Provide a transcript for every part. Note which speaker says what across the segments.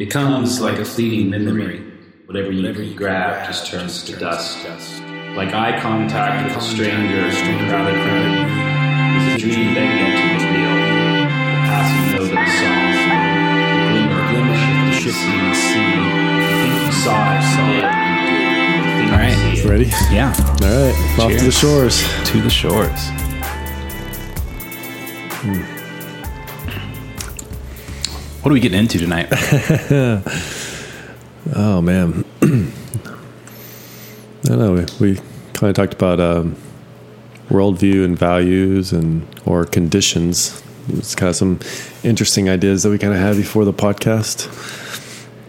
Speaker 1: It comes like a fleeting memory. Whatever you, you grab just turns to dust. Like eye contact with a stranger in a crowded room. It's a dream begging to reveal. The passing note of a song. The glimmer, glimmer of the shifting sea. I think you saw it, saw it.
Speaker 2: All right.
Speaker 3: Ready?
Speaker 2: Yeah.
Speaker 3: All right. Off to the shores.
Speaker 2: To the shores. Hmm. What are we getting into tonight?
Speaker 3: Oh man. I don't know. We, we kind of talked about um, worldview and values and or conditions. It's kind of some interesting ideas that we kind of had before the podcast.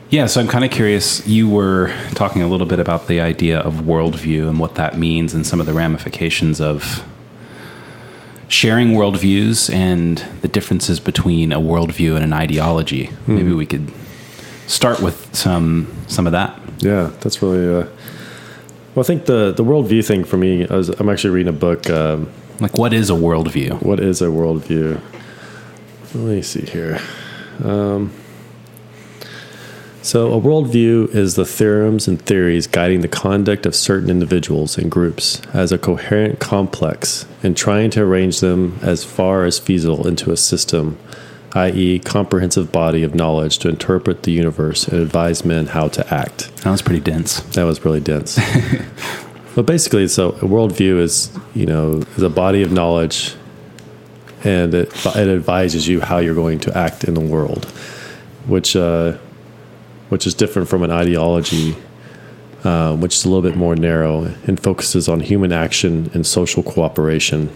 Speaker 2: yeah, so I'm kind of curious. You were talking a little bit about the idea of worldview and what that means and some of the ramifications of sharing worldviews and the differences between a worldview and an ideology. Maybe we could start with some some of that.
Speaker 3: Yeah, that's really. Uh, well, I think the the worldview thing for me. I I'm actually reading a book. Um,
Speaker 2: Like, what is a worldview?
Speaker 3: what is a worldview? Let me see here. Um, so, a worldview is the theorems and theories guiding the conduct of certain individuals and groups as a coherent complex and trying to arrange them as far as feasible into a system, i.e., comprehensive body of knowledge to interpret the universe and advise men how to act.
Speaker 2: That was pretty dense.
Speaker 3: That was really dense. but basically, so a worldview is, you know, is a body of knowledge, and it, it advises you how you're going to act in the world, which uh, which is different from an ideology, uh, which is a little bit more narrow and focuses on human action and social cooperation.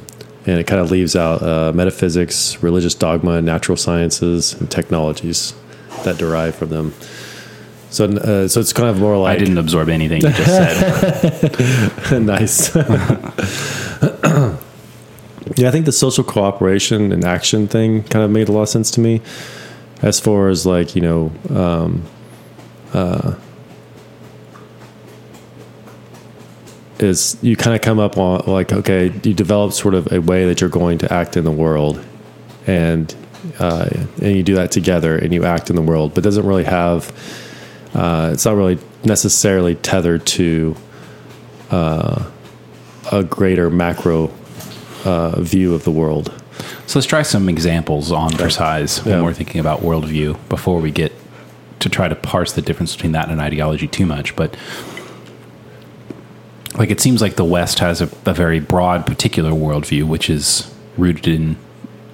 Speaker 3: And it kind of leaves out uh, metaphysics, religious dogma, natural sciences, and technologies that derive from them. So, uh, so it's kind of more like
Speaker 2: I didn't absorb anything you just said.
Speaker 3: nice. yeah, I think the social cooperation and action thing kind of made a lot of sense to me. As far as like you know, um, uh, is you kind of come up on like okay, you develop sort of a way that you're going to act in the world, and uh, and you do that together, and you act in the world, but doesn't really have. Uh, it's not really necessarily tethered to uh, a greater macro uh, view of the world.
Speaker 2: So let's try some examples on precise when
Speaker 3: Yeah.
Speaker 2: we're thinking about worldview before we get to try to parse the difference between that and ideology too much. But like it seems like the West has a, a very broad particular worldview, which is rooted in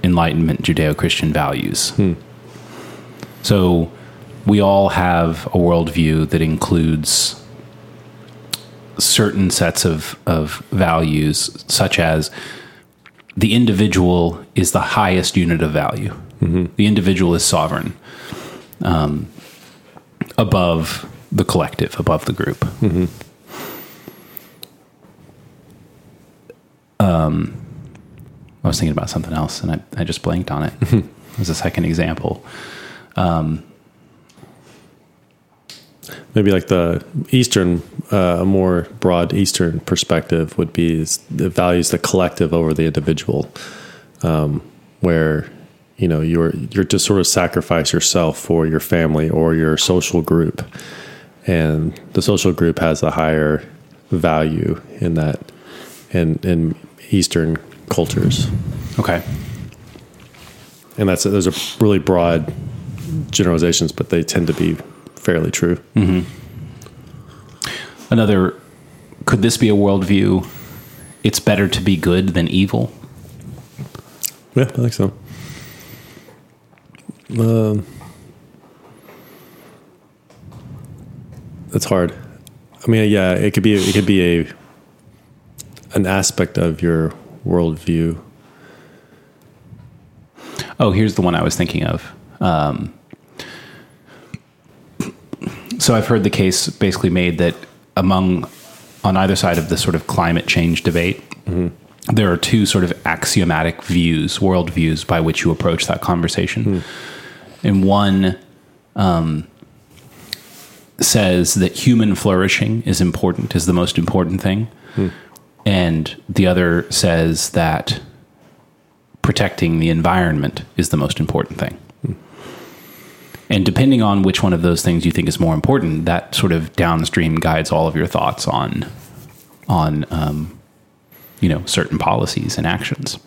Speaker 2: Enlightenment Judeo Christian values. So we all have a worldview that includes certain sets of, of values, such as the individual is the highest unit of value. The individual is sovereign um, above the collective, above the group. Um, I was thinking about something else and I, I just blanked on it. As a second example.
Speaker 3: Maybe like the Eastern, uh, a more broad Eastern perspective would be it values the collective over the individual, um, where you know you're you're to sort of sacrifice yourself for your family or your social group, and the social group has a higher value in that in in Eastern cultures,
Speaker 2: Okay.
Speaker 3: and that's those are really broad generalizations, but they tend to be fairly true. Mm-hmm.
Speaker 2: Another, could this be a worldview? It's better to be good than evil.
Speaker 3: Yeah, I think so. Um, that's hard. I mean, yeah, it could be it could be a an aspect of your worldview.
Speaker 2: Oh, here's the one I was thinking of. Um, so I've heard the case basically made that among on either side of the sort of climate change debate, there are two sort of axiomatic views, worldviews by which you approach that conversation. And one um, says that human flourishing is important, is the most important thing. And the other says that protecting the environment is the most important thing. And depending on which one of those things you think is more important, that sort of downstream guides all of your thoughts on on um, you know certain policies and actions.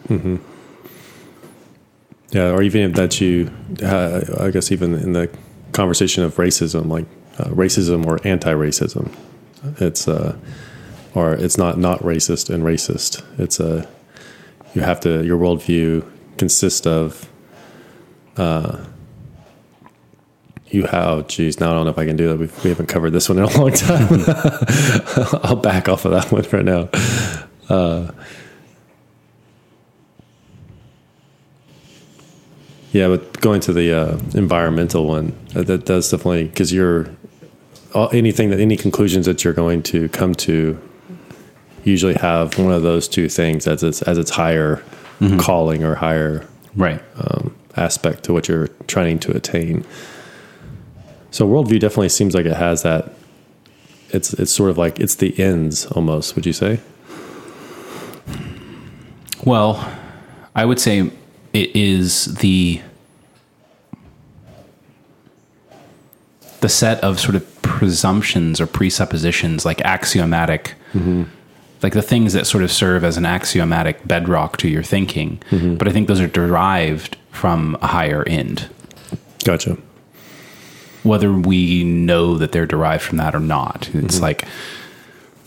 Speaker 3: Yeah, or even if that you, uh, I guess, even in the conversation of racism, like uh, racism or anti-racism, it's uh, or it's not not racist and racist. It's a you have to your worldview consists of. Uh, you have, geez, now I don't know if I can do that. We've, we haven't covered this one in a long time. I'll back off of that one for now. Yeah, but going to the uh, environmental one, uh, that does definitely because you're all, anything that any conclusions that you're going to come to usually have one of those two things as its as its higher calling or higher
Speaker 2: Right.
Speaker 3: um, aspect to what you're trying to attain. So worldview definitely seems like it has that. It's it's sort of like it's the ends almost. Would you say?
Speaker 2: Well, I would say it is the the set of sort of presumptions or presuppositions, like axiomatic, like the things that sort of serve as an axiomatic bedrock to your thinking. Mm-hmm. But I think those are derived from a higher end,
Speaker 3: Gotcha.
Speaker 2: whether we know that they're derived from that or not. It's mm-hmm. like,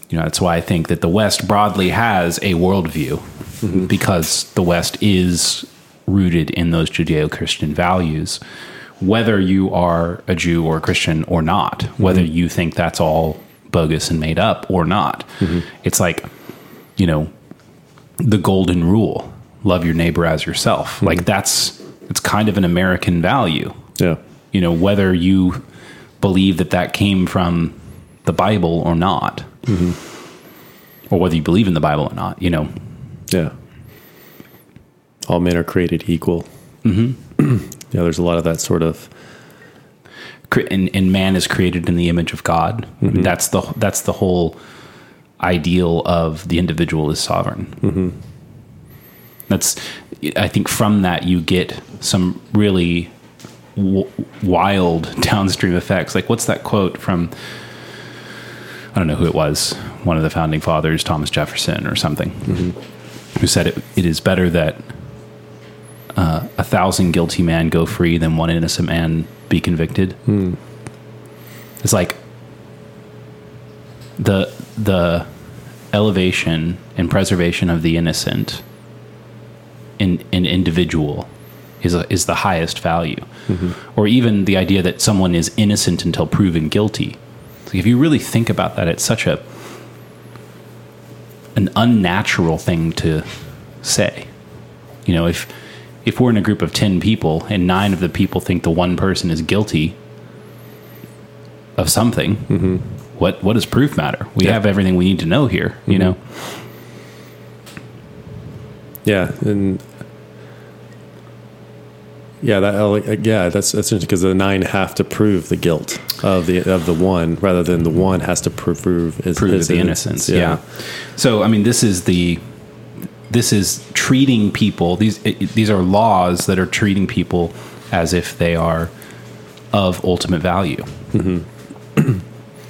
Speaker 2: you know, that's why I think that the West broadly has a worldview mm-hmm. because the West is rooted in those Judeo Christian values. Whether you are a Jew or a Christian or not, whether mm-hmm. you think that's all bogus and made up or not, mm-hmm. it's like, you know, the golden rule love your neighbor as yourself. Mm-hmm. Like that's, it's kind of an American value
Speaker 3: Yeah.
Speaker 2: you know whether you believe that that came from the bible or not or whether you believe in the bible or not you know
Speaker 3: Yeah. All men are created equal. Mm-hmm. yeah, there's a lot of that sort of.
Speaker 2: and, and man is created in the image of god I mean, mm-hmm. that's the that's the whole ideal of the individual is sovereign mm-hmm. that's i think from that you get some really w- wild downstream effects like what's that quote from i don't know who it was one of the founding fathers thomas jefferson or something mm-hmm. who said it, it is better that uh, a thousand guilty men go free than one innocent man be convicted it's like the the elevation and preservation of the innocent in an individual is a, is the highest value, or even the idea that someone is innocent until proven guilty. Like, if you really think about that, it's such a an unnatural thing to say. You know, if if we're in a group of ten people and nine of the people think the one person is guilty of something, what what does proof matter? We
Speaker 3: Yeah.
Speaker 2: have everything we need to know here. You know.
Speaker 3: Yeah, and yeah, that uh, yeah, that's that's interesting because the nine have to prove the guilt of the of the one rather than the one has to prove his,
Speaker 2: prove
Speaker 3: his
Speaker 2: the innocence. Yeah. So I mean, this is the this is treating people. These it, these are laws that are treating people as if they are of ultimate value, mm-hmm.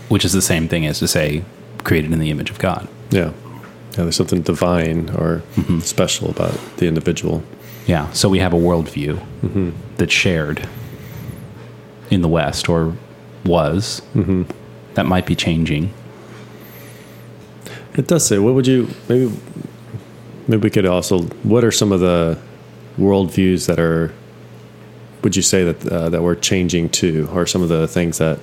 Speaker 2: which is the same thing as to say created in the image of God.
Speaker 3: yeah, yeah. There's something divine or mm-hmm. special about the individual.
Speaker 2: Yeah. So we have a worldview mm-hmm. that's shared in the West, or was. That might be changing.
Speaker 3: It does say. What would you maybe? Maybe we could also. What are some of the worldviews that are? Would you say that uh, that we're changing to, or some of the things that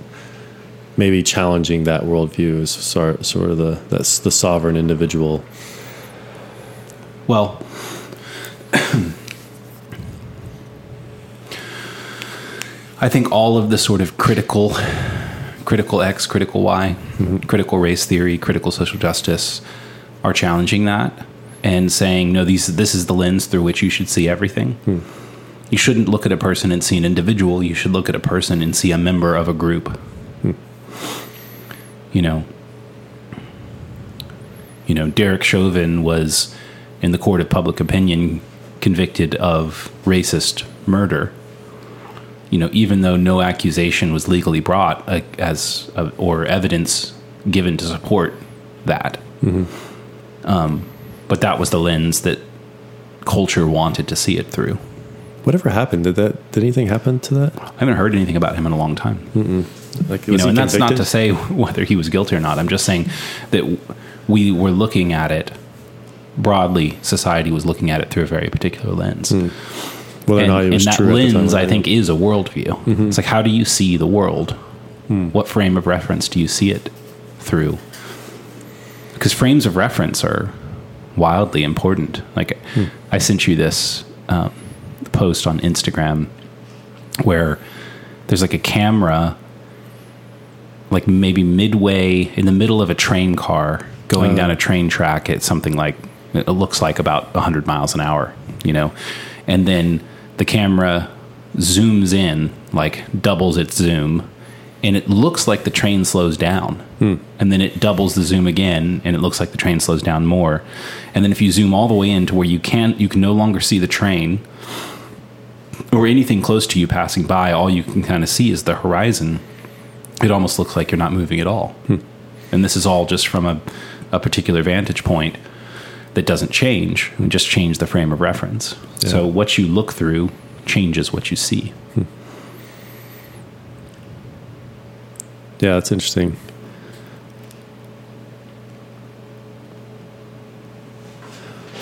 Speaker 3: maybe challenging that worldview is sort sort of the that's the sovereign individual.
Speaker 2: Well, I think all of the sort of critical, critical X, critical Y, critical race theory, critical social justice are challenging that and saying, no, these this is the lens through which you should see everything. You shouldn't look at a person and see an individual. You should look at a person and see a member of a group. You know, you know, Derek Chauvin was in the court of public opinion convicted of racist murder. you know, even though no accusation was legally brought uh, as uh, or evidence given to support that, um, but that was the lens that culture wanted to see it through.
Speaker 3: Whatever happened? Did that? Did anything happen to that?
Speaker 2: I haven't heard anything about him in a long time.
Speaker 3: Like,
Speaker 2: you know, and that's not to say whether he was guilty or not. I'm just saying that we were looking at it broadly. Society was looking at it through a very particular lens, hmm.
Speaker 3: whether or
Speaker 2: and,
Speaker 3: not it
Speaker 2: and that
Speaker 3: true. at time
Speaker 2: lens, I think, is a worldview. Mm-hmm. It's like how do you see the world? Hmm. What frame of reference do you see it through? Because frames of reference are wildly important. Like I sent you this um, post on Instagram where there's like a camera like maybe midway in the middle of a train car going
Speaker 3: Oh.
Speaker 2: down a train track at something like it looks like about 100 miles an hour you know and then the camera zooms in like doubles its zoom and it looks like the train slows down and then it doubles the zoom again and it looks like the train slows down more and then if you zoom all the way in to where you can't you can no longer see the train or anything close to you passing by, all you can kind of see is the horizon. It almost looks like you're not moving at all. And this is all just from a, a particular vantage point that doesn't change, it just change the frame of reference. So what you look through changes what you see. Hmm.
Speaker 3: Yeah, that's interesting.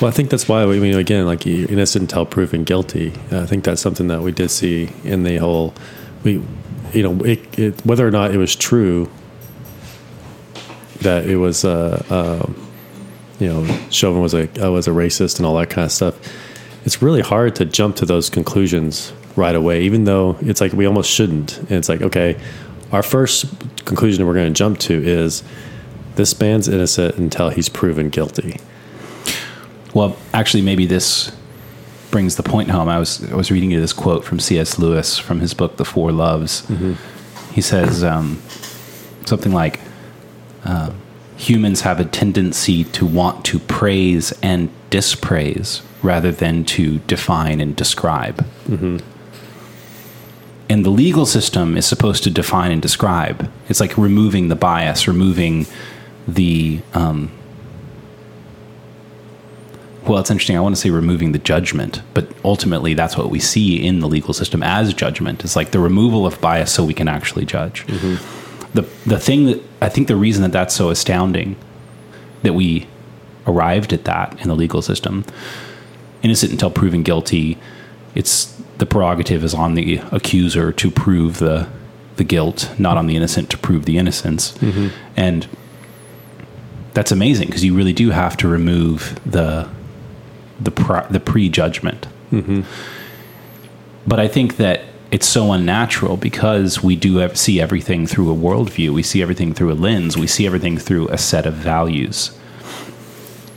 Speaker 3: Well, I think that's why we I mean again, like innocent until proven guilty. I think that's something that we did see in the whole. We, you know, it, it, whether or not it was true that it was, uh, um, you know, Chauvin was a uh, was a racist and all that kind of stuff. It's really hard to jump to those conclusions right away, even though it's like we almost shouldn't. And it's like, okay, our first conclusion we're going to jump to is this man's innocent until he's proven guilty.
Speaker 2: Well, actually, maybe this brings the point home. I was I was reading you this quote from C.S. Lewis from his book The Four Loves. He says um, something like, uh, "Humans have a tendency to want to praise and dispraise rather than to define and describe." And the legal system is supposed to define and describe. It's like removing the bias, removing the um, well, it's interesting. I want to say removing the judgment, but ultimately that's what we see in the legal system as judgment. It's like the removal of bias so we can actually judge. Mm-hmm. The the thing that I think the reason that that's so astounding that we arrived at that in the legal system, innocent until proven guilty, it's the prerogative is on the accuser to prove the the guilt, not on the innocent to prove the innocence. Mm-hmm. And that's amazing because you really do have to remove the the pre, the prejudgment. But I think that it's so unnatural because we do ev- see everything through a worldview. We see everything through a lens. We see everything through a set of values.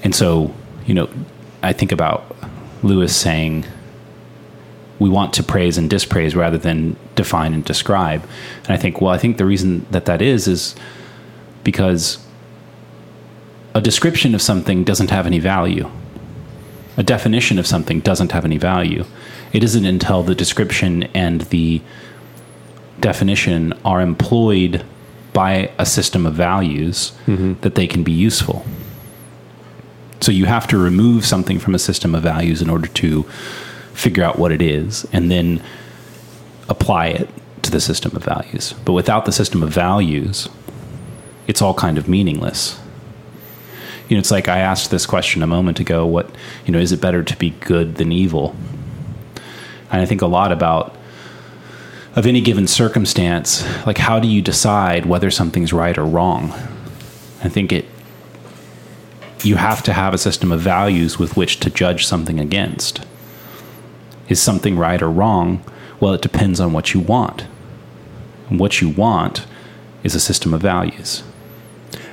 Speaker 2: And so, you know, I think about Lewis saying, we want to praise and dispraise rather than define and describe. And I think, well, I think the reason that that is, is because a description of something doesn't have any value. A definition of something doesn't have any value. It isn't until the description and the definition are employed by a system of values mm-hmm. that they can be useful. So you have to remove something from a system of values in order to figure out what it is and then apply it to the system of values. But without the system of values, it's all kind of meaningless. You know, it's like I asked this question a moment ago what, you know, is it better to be good than evil? And I think a lot about of any given circumstance, like how do you decide whether something's right or wrong? I think it you have to have a system of values with which to judge something against. Is something right or wrong? Well, it depends on what you want. And what you want is a system of values.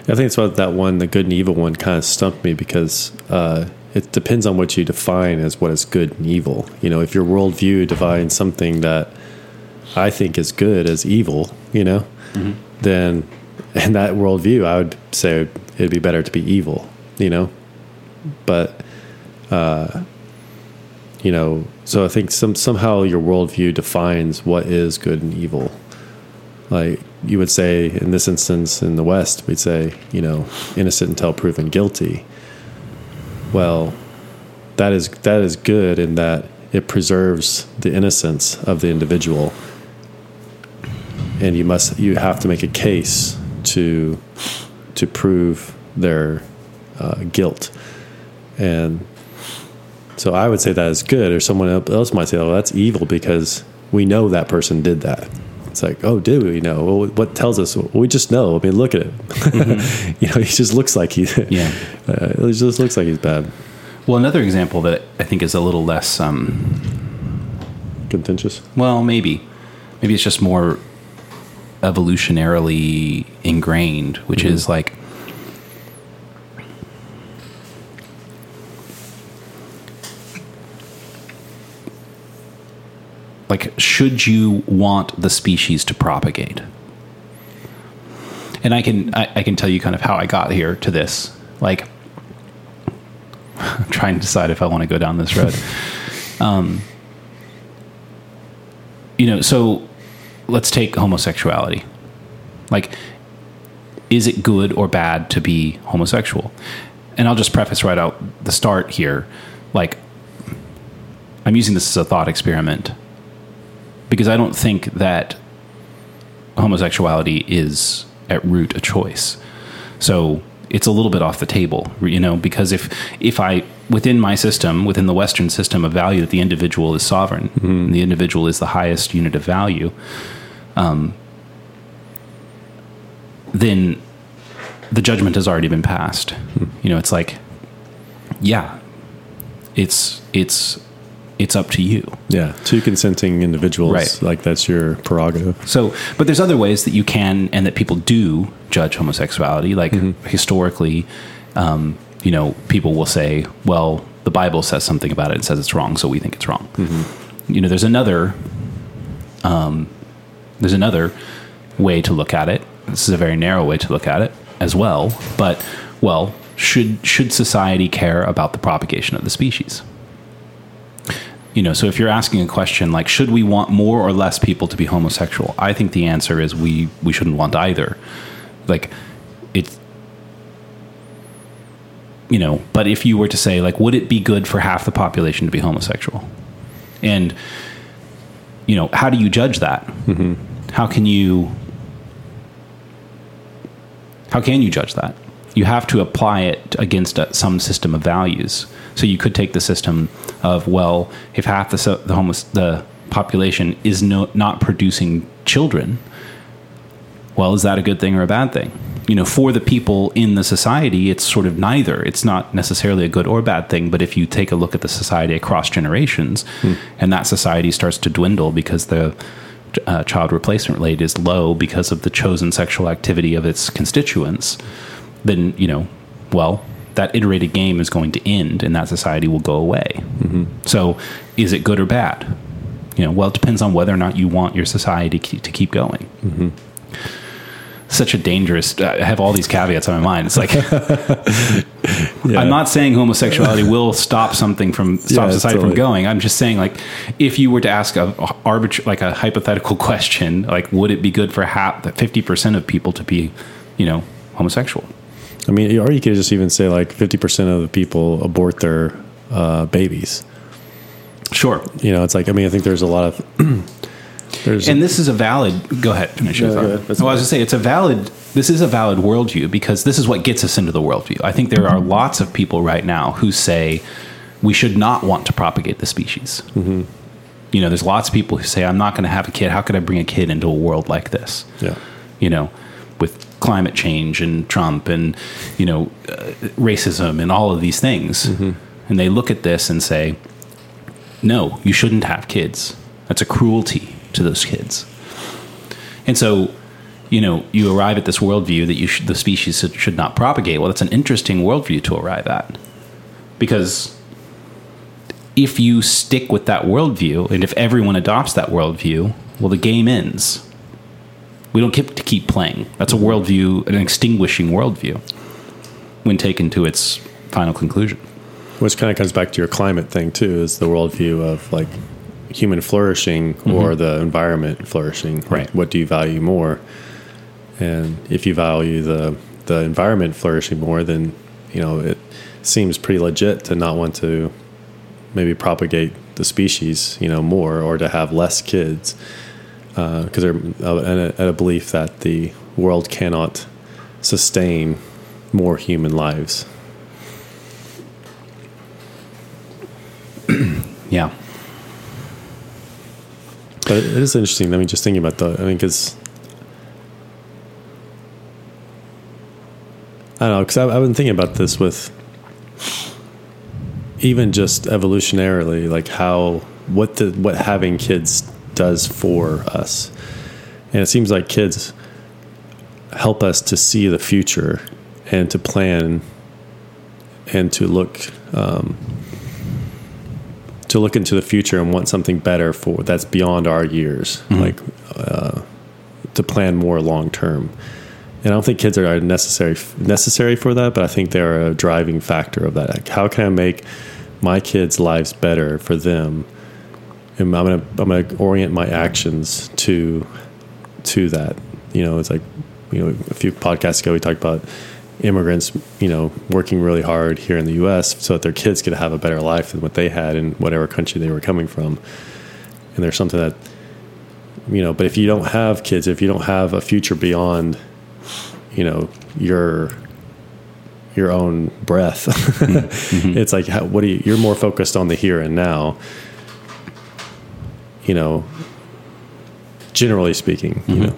Speaker 3: I think it's about that one, the good and evil one, kind of stumped me because uh, it depends on what you define as what is good and evil. You know, if your worldview defines something that I think is good as evil, you know, then in that worldview, I would say it'd be better to be evil, you know. But uh, you know, so I think some somehow your worldview defines what is good and evil. Like you would say in this instance in the West, we'd say, you know, innocent until proven guilty. Well, that is that is good in that it preserves the innocence of the individual. And you must you have to make a case to to prove their uh, guilt. And so I would say that is good, or someone else might say, "Oh, that's evil," because we know that person did that. It's like, oh, do we know? Well, what tells us? Well, we just know. I mean, look at it. Mm-hmm. you know, he just looks like he.
Speaker 2: Yeah.
Speaker 3: Uh, it just looks like he's bad.
Speaker 2: Well, another example that I think is a little less um,
Speaker 3: contentious.
Speaker 2: Well, maybe, maybe it's just more evolutionarily ingrained, which mm-hmm. is like like should you want the species to propagate? And i can I, I, can tell you kind of how i got here to this. Like i'm trying to decide if i want to go down this road. Um, you know so let's take homosexuality. Like is it good or bad to be homosexual? And i'll just preface right out the start here. Like i'm using this as a thought experiment because I don't think that homosexuality is at root a choice. So it's a little bit off the table, you know, because if if I within my system, within the Western system of value, that the individual is sovereign, mm-hmm. the individual is the highest unit of value, um, then the judgment has already been passed. Mm-hmm. You know, it's like, yeah, it's it's it's up to you.
Speaker 3: Yeah, two consenting individuals. Right. Like that's your prerogative.
Speaker 2: So, but there's other ways that you can and that people do judge homosexuality. Like mm-hmm. historically, um, you know, people will say, well, the Bible says something about it and says it's wrong, so we think it's wrong. Mm-hmm. You know, there's another, um, there's another way to look at it. This is a very narrow way to look at it as well. But well, should should society care about the propagation of the species? You know so if you're asking a question like should we want more or less people to be homosexual? I think the answer is we we shouldn't want either. Like it's you know but if you were to say like would it be good for half the population to be homosexual? And you know how do you judge that? Mm-hmm. how can you how can you judge that? You have to apply it against a, some system of values. So you could take the system of well, if half the the homeless the population is no, not producing children, well, is that a good thing or a bad thing? You know, for the people in the society, it's sort of neither. It's not necessarily a good or bad thing. But if you take a look at the society across generations, hmm. and that society starts to dwindle because the uh, child replacement rate is low because of the chosen sexual activity of its constituents, then you know, well, that iterated game is going to end and that society will go away. Mm-hmm. So, is it good or bad? You know, well, it depends on whether or not you want your society to keep going. Mm-hmm. Such a dangerous. I have all these caveats on my mind. It's like yeah. I'm not saying homosexuality will stop something from stop yeah, society totally. from going. I'm just saying, like, if you were to ask a, a arbitra- like a hypothetical question, like, would it be good for half, fifty percent of people to be, you know, homosexual?
Speaker 3: I mean, or you could just even say like 50% of the people abort their uh, babies.
Speaker 2: Sure.
Speaker 3: You know, it's like, I mean, I think there's a lot of.
Speaker 2: there's and this is a valid. Go ahead, finish your thought. Well, I was going to say it's a valid. This is a valid worldview because this is what gets us into the worldview. I think there are lots of people right now who say we should not want to propagate the species. Mm-hmm. You know, there's lots of people who say I'm not going to have a kid. How could I bring a kid into a world like this?
Speaker 3: Yeah.
Speaker 2: You know, with climate change and Trump and you know uh, racism and all of these things, mm-hmm. and they look at this and say, "No, you shouldn't have kids. That's a cruelty to those kids." And so, you know, you arrive at this worldview that you should, the species should not propagate. Well, that's an interesting worldview to arrive at, because if you stick with that worldview, and if everyone adopts that worldview, well, the game ends we don't get to keep playing. That's a mm-hmm. worldview, an extinguishing worldview when taken to its final conclusion.
Speaker 3: which kind of comes back to your climate thing too, is the worldview of like human flourishing mm-hmm. or the environment flourishing. Like,
Speaker 2: Right.
Speaker 3: what do you value more? And if you value the the environment flourishing more, then you know it seems pretty legit to not want to maybe propagate the species, you know, more or to have less kids because they're uh, at a, belief that the world cannot sustain more human lives.
Speaker 2: Yeah.
Speaker 3: But it is interesting. I mean, just thinking about the, I mean, because I don't know, because I've been thinking about this with even just evolutionarily, like how what the what having kids does for us, and it seems like kids help us to see the future and to plan and to look um, to look into the future and want something better for that's beyond our years, like uh, to plan more long term. And I don't think kids are necessary necessary for that, but I think they're a driving factor of that. Like, how can I make my kids' lives better for them? And I'm gonna I'm gonna orient my actions to to that. You know, it's like you know a few podcasts ago we talked about immigrants, you know, working really hard here in the U.S. so that their kids could have a better life than what they had in whatever country they were coming from. And there's something that you know, but if you don't have kids, if you don't have a future beyond, you know, your your own breath, mm-hmm. it's like how, what do you? You're more focused on the here and now. You know, generally speaking, you mm-hmm. know,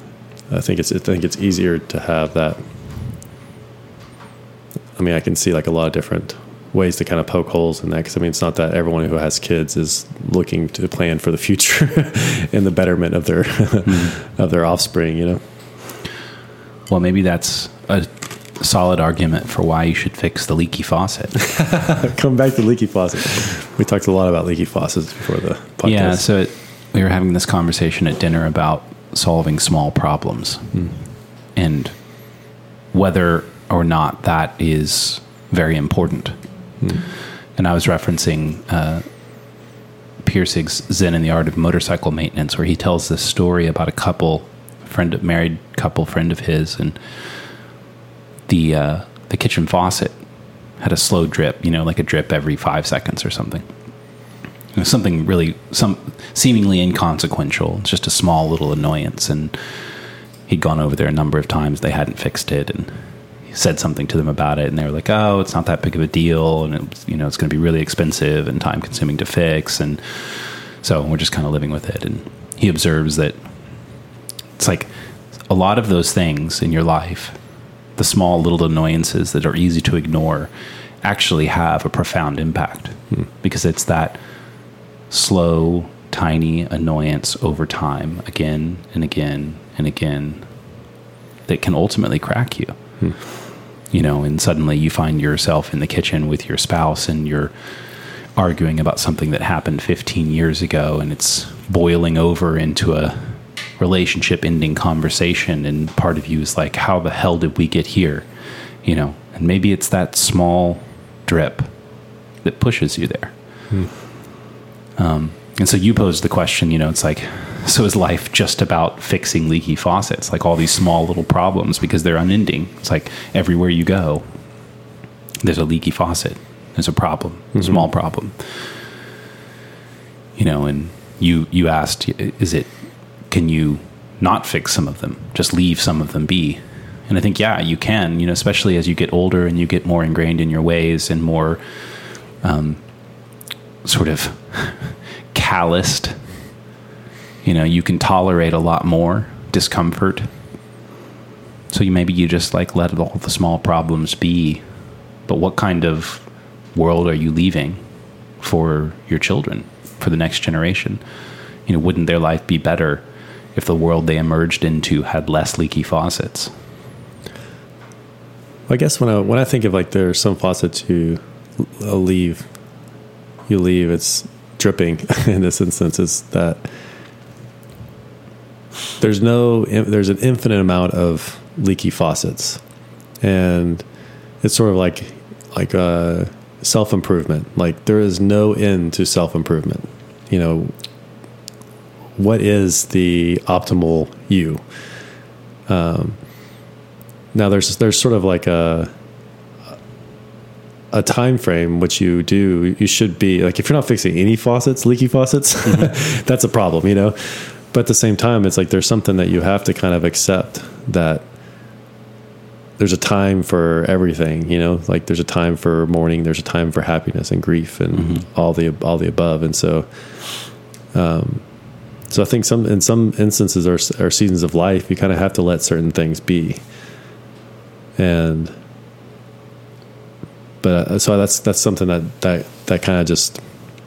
Speaker 3: I think it's I think it's easier to have that. I mean, I can see like a lot of different ways to kind of poke holes in that because I mean, it's not that everyone who has kids is looking to plan for the future and the betterment of their mm-hmm. of their offspring. You know,
Speaker 2: Well, maybe that's a solid argument for why you should fix the leaky faucet.
Speaker 3: come back to leaky faucet. We talked a lot about leaky faucets before the podcast.
Speaker 2: Yeah, so it, we were having this conversation at dinner about solving small problems and whether or not that is very important. And I was referencing uh, Pirsig's Zen in the Art of Motorcycle Maintenance, where he tells this story about a couple, friend, married couple, friend of his, and the uh, the kitchen faucet had a slow drip, you know, like a drip every five seconds or something. It something really, some seemingly inconsequential, it's just a small little annoyance. And he'd gone over there a number of times. They hadn't fixed it, and he said something to them about it, and they were like, "Oh, it's not that big of a deal, and it's, you know, it's going to be really expensive and time consuming to fix." And so we're just kind of living with it. And he observes that it's like a lot of those things in your life, the small little annoyances that are easy to ignore, actually have a profound impact hmm. because it's that slow, tiny annoyance over time, again and again and again, that can ultimately crack you. Hmm. You know, and suddenly you find yourself in the kitchen with your spouse and you're arguing about something that happened 15 years ago and it's boiling over into a relationship ending conversation and part of you is like how the hell did we get here? You know and maybe it's that small drip that pushes you there hmm. Um, and so you posed the question you know it's like so is life just about fixing leaky faucets like all these small little problems because they're unending? It's like everywhere you go there's a leaky faucet. There's a problem a small problem. You know and you you asked is it can you not fix some of them? Just leave some of them be? And i think yeah you can you know especially as you get older and you get more ingrained in your ways and more um, sort of calloused. You know you can tolerate a lot more discomfort. So you maybe you just like let all the small problems be. But what kind of world are you leaving for your children for the next generation? You know wouldn't their life be better if the world they emerged into had less leaky faucets?
Speaker 3: I guess when I when I think of like there's some faucets uh, leave, you leave it's dripping. in this instance, is that there's no there's an infinite amount of leaky faucets, and it's sort of like like uh self improvement. Like there is no end to self improvement. You know, what is the optimal you? Um, now there's there's sort of like a a time frame which you do you should be like if you're not fixing any faucets leaky faucets
Speaker 2: Mm-hmm.
Speaker 3: that's a problem you know but at the same time it's like there's something that you have to kind of accept that there's a time for everything you know like there's a time for mourning there's a time for happiness and grief and
Speaker 2: Mm-hmm.
Speaker 3: all the all the above and so um so i think some in some instances or, or seasons of life you kind of have to let certain things be and but uh, so that's that's something that that that kind of just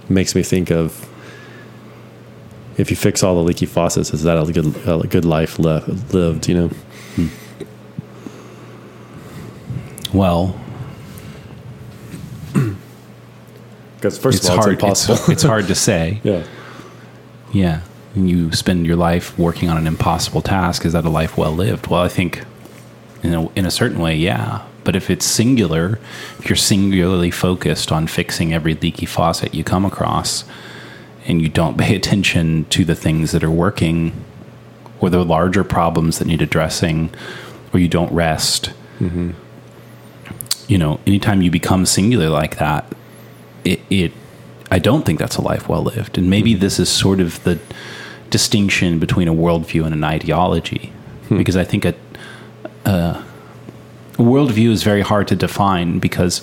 Speaker 3: makes me think of if you fix all the leaky faucets is that a good a good life le- lived you know
Speaker 2: Well,
Speaker 3: because first
Speaker 2: it's
Speaker 3: of all
Speaker 2: hard.
Speaker 3: it's impossible
Speaker 2: It's, it's hard to say.
Speaker 3: yeah
Speaker 2: Yeah. And you spend your life working on an impossible task. Is that a life well lived? Well, I think in a, in a certain way, yeah. But if it's singular, if you're singularly focused on fixing every leaky faucet you come across and you don't pay attention to the things that are working or the larger problems that need addressing or you don't rest, mm-hmm. you know, anytime you become singular like that, it, it I don't think that's a life well lived. And maybe mm-hmm. this is sort of the distinction between a worldview and an ideology, hmm. because I think a, a worldview is very hard to define because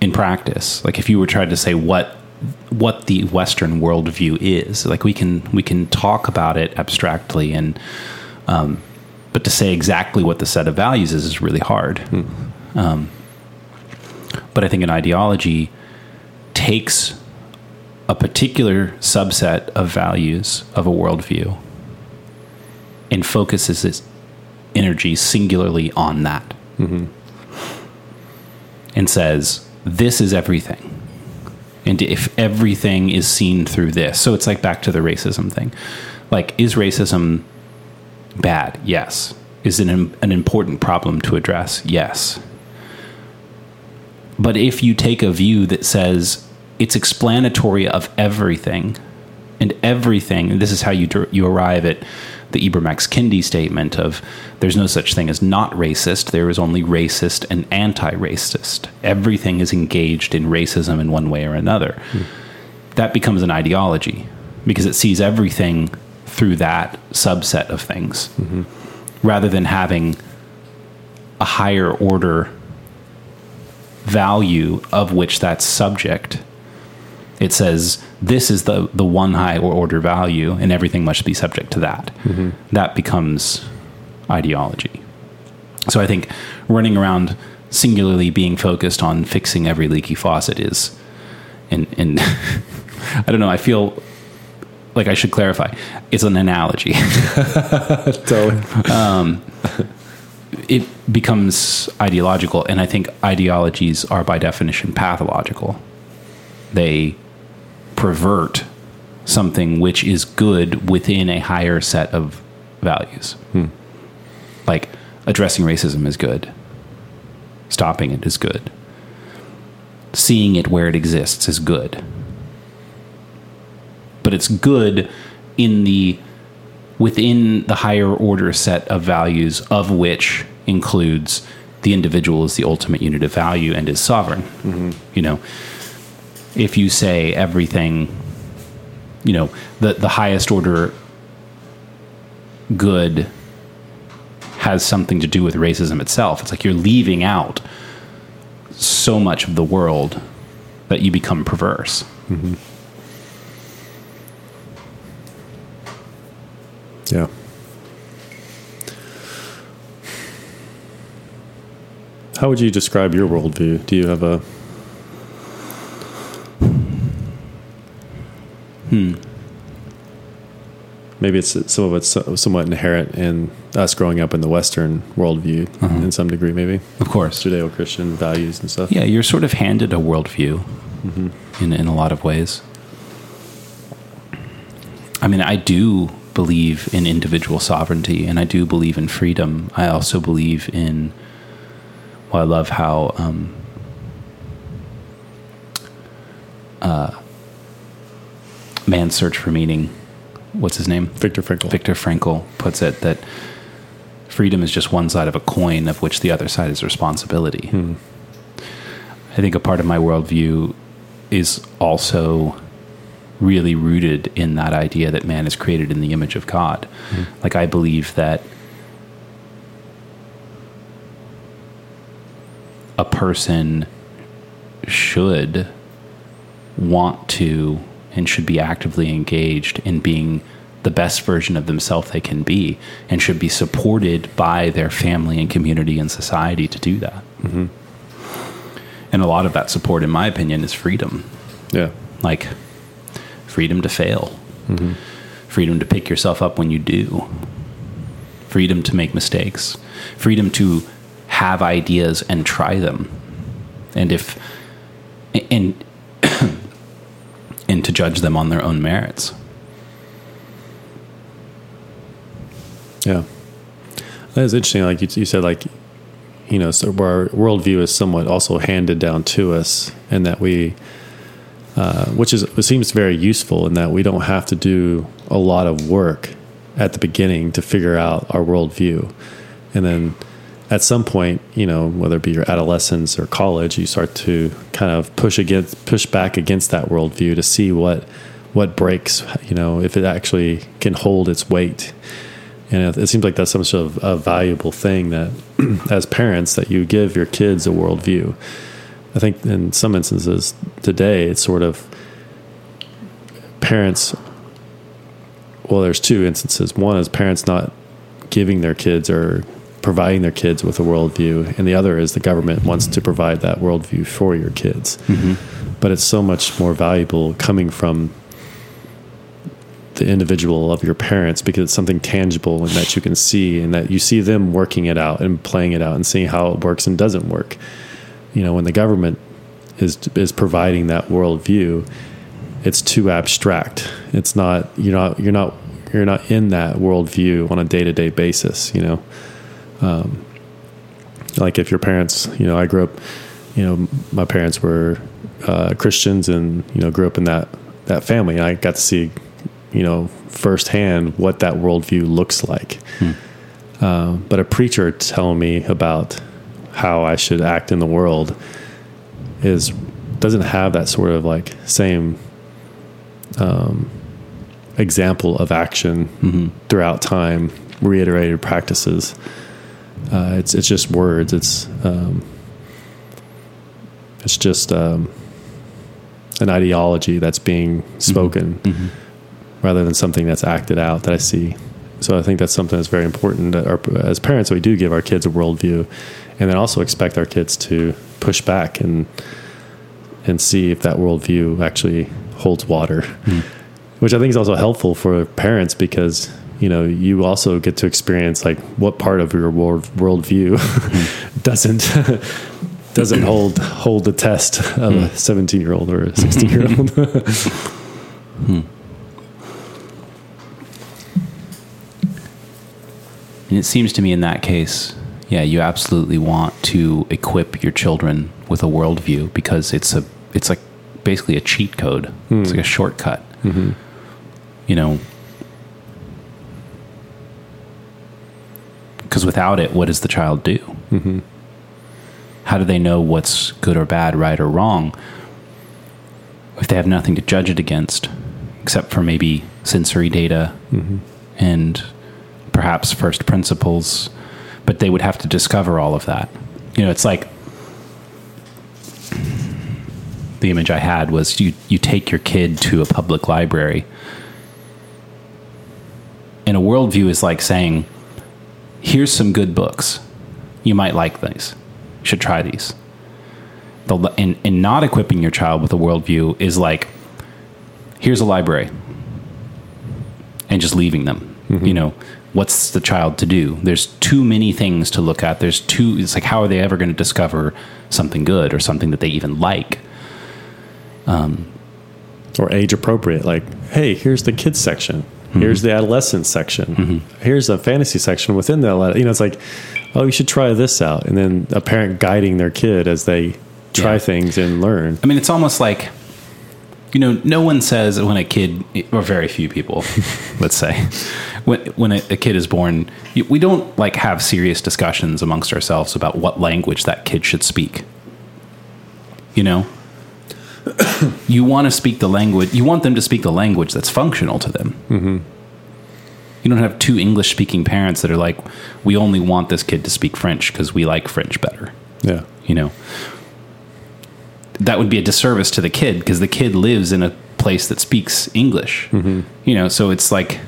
Speaker 2: in practice, like if you were trying to say what what the Western worldview is, like we can we can talk about it abstractly and um, but to say exactly what the set of values is is really hard. Um, but I think an ideology takes a particular subset of values of a worldview and focuses energy singularly on that mm-hmm. and says, This is everything. And if everything is seen through this, so it's like back to the racism thing. Like, is racism bad? Yes. Is it an, an important problem to address? Yes. But if you take a view that says it's explanatory of everything, and everything, and this is how you you arrive at the Ibram X. Kendi statement of there's no such thing as not racist, there is only racist and anti-racist. Everything is engaged in racism in one way or another. That becomes an ideology because it sees everything through that subset of things rather than having a higher order value of which that's subject. It says this is the the one high order value, and everything must be subject to that. Mm-hmm. That becomes ideology. So I think running around singularly being focused on fixing every leaky faucet is, and and I don't know. I feel like I should clarify. It's an analogy.
Speaker 3: totally um,
Speaker 2: it becomes ideological and i think ideologies are by definition pathological they pervert something which is good within a higher set of values. Hmm. Like addressing racism is good. Stopping it is good. Seeing it where it exists is good. But it's good in the within the higher order set of values, of which includes the individual is the ultimate unit of value and is sovereign. Mm-hmm. You know, if you say everything, you know, the, the highest order good has something to do with racism itself, it's like you're leaving out so much of the world that you become perverse. Mm-hmm.
Speaker 3: Yeah. How would you describe your worldview? Do you have a. Hmm. Maybe it's some of it's somewhat inherent in us growing up in the Western worldview uh-huh. in some degree, maybe.
Speaker 2: Of course.
Speaker 3: Judeo Christian values and stuff.
Speaker 2: Yeah, you're sort of handed a worldview mm-hmm. in, in a lot of ways. I mean, I do believe in individual sovereignty and I do believe in freedom. I also believe in, well, I love how um, uh, Man's Search for Meaning, what's his name?
Speaker 3: Viktor Frankl.
Speaker 2: Viktor Frankl puts it that freedom is just one side of a coin of which the other side is responsibility. Hmm. I think a part of my worldview is also really rooted in that idea that man is created in the image of God. Hmm. Like, I believe that a person should want to and should be actively engaged in being the best version of themselves they can be and should be supported by their family and community and society to do that. Mm-hmm. And a lot of that support, in my opinion, is freedom.
Speaker 3: Yeah.
Speaker 2: like freedom to fail, mm-hmm. freedom to pick yourself up when you do, freedom to make mistakes, freedom to have ideas and try them, and if and and to judge them on their own merits.
Speaker 3: Yeah. That is interesting. Like you, you said, like, you know, so our worldview is somewhat also handed down to us, and that we, uh, which is, seems very useful in that we don't have to do a lot of work at the beginning to figure out our worldview. And then at some point, you know, whether it be your adolescence or college, you start to kind of push against, push back against that worldview to see what, what breaks, you know, if it actually can hold its weight. And it, seems like that's some sort of a valuable thing that as parents that you give your kids a worldview. I think in some instances today it's sort of parents well there's two instances. One is parents not giving their kids or providing their kids with a worldview and the other is the government wants to provide that worldview for your kids mm-hmm. but it's so much more valuable coming from the individual of your parents because it's something tangible and that you can see and that you see them working it out and playing it out and seeing how it works and doesn't work. You know, when the government is is providing that worldview, it's too abstract. It's not you're not you're not you're not in that worldview on a day to day basis. You know, um, like if your parents, you know, I grew up, you know, my parents were uh, Christians and you know grew up in that that family. And I got to see you know firsthand what that worldview looks like. Uh, but a preacher telling me about how I should act in the world is doesn't have that sort of like same um, example of action throughout time, reiterated practices. Uh, it's it's just words. It's um, it's just um, an ideology that's being spoken rather than something that's acted out that I see. So I think that's something that's very important. That our, as parents, we do give our kids a worldview, and then also expect our kids to push back and and see if that worldview actually holds water, which I think is also helpful for parents because you know you also get to experience like what part of your world worldview doesn't doesn't hold hold the test of a hmm. 17 year old or a 16 year old. Hmm.
Speaker 2: And it seems to me in that case, yeah, you absolutely want to equip your children with a worldview because it's a it's like basically a cheat code. It's hmm. like a shortcut. Mm-hmm. You know, because without it, what does the child do? Mm-hmm. How do they know what's good or bad, right or wrong, if they have nothing to judge it against, except for maybe sensory data mm-hmm. and perhaps first principles, but they would have to discover all of that. You know, it's like the image I had was you you take your kid to a public library. And a worldview is like saying, here's some good books. You might like these. You should try these. The, and, and not equipping your child with a worldview is like, here's a library. And just leaving them. You know, what's the child to do? There's too many things to look at. There's too, it's like, how are they ever going to discover something good or something that they even like?
Speaker 3: Um, or age appropriate. Like, hey, here's the kids section. Here's the adolescent section. Mm-hmm. Here's a fantasy section within the. You know, it's like, oh, you should try this out, and then a parent guiding their kid as they try
Speaker 2: Yeah.
Speaker 3: things and learn.
Speaker 2: I mean, it's almost like You know, no one says when a kid, or very few people, let's say, when when a, a kid is born, we don't like have serious discussions amongst ourselves about what language that kid should speak. You know, you want to speak the language. You want them to speak the language that's functional to them. Mm-hmm. You don't have two English speaking parents that are like, we only want this kid to speak French because we like French better.
Speaker 3: Yeah.
Speaker 2: You know, that would be a disservice to the kid because the kid lives in a place that speaks English. You know, so it's like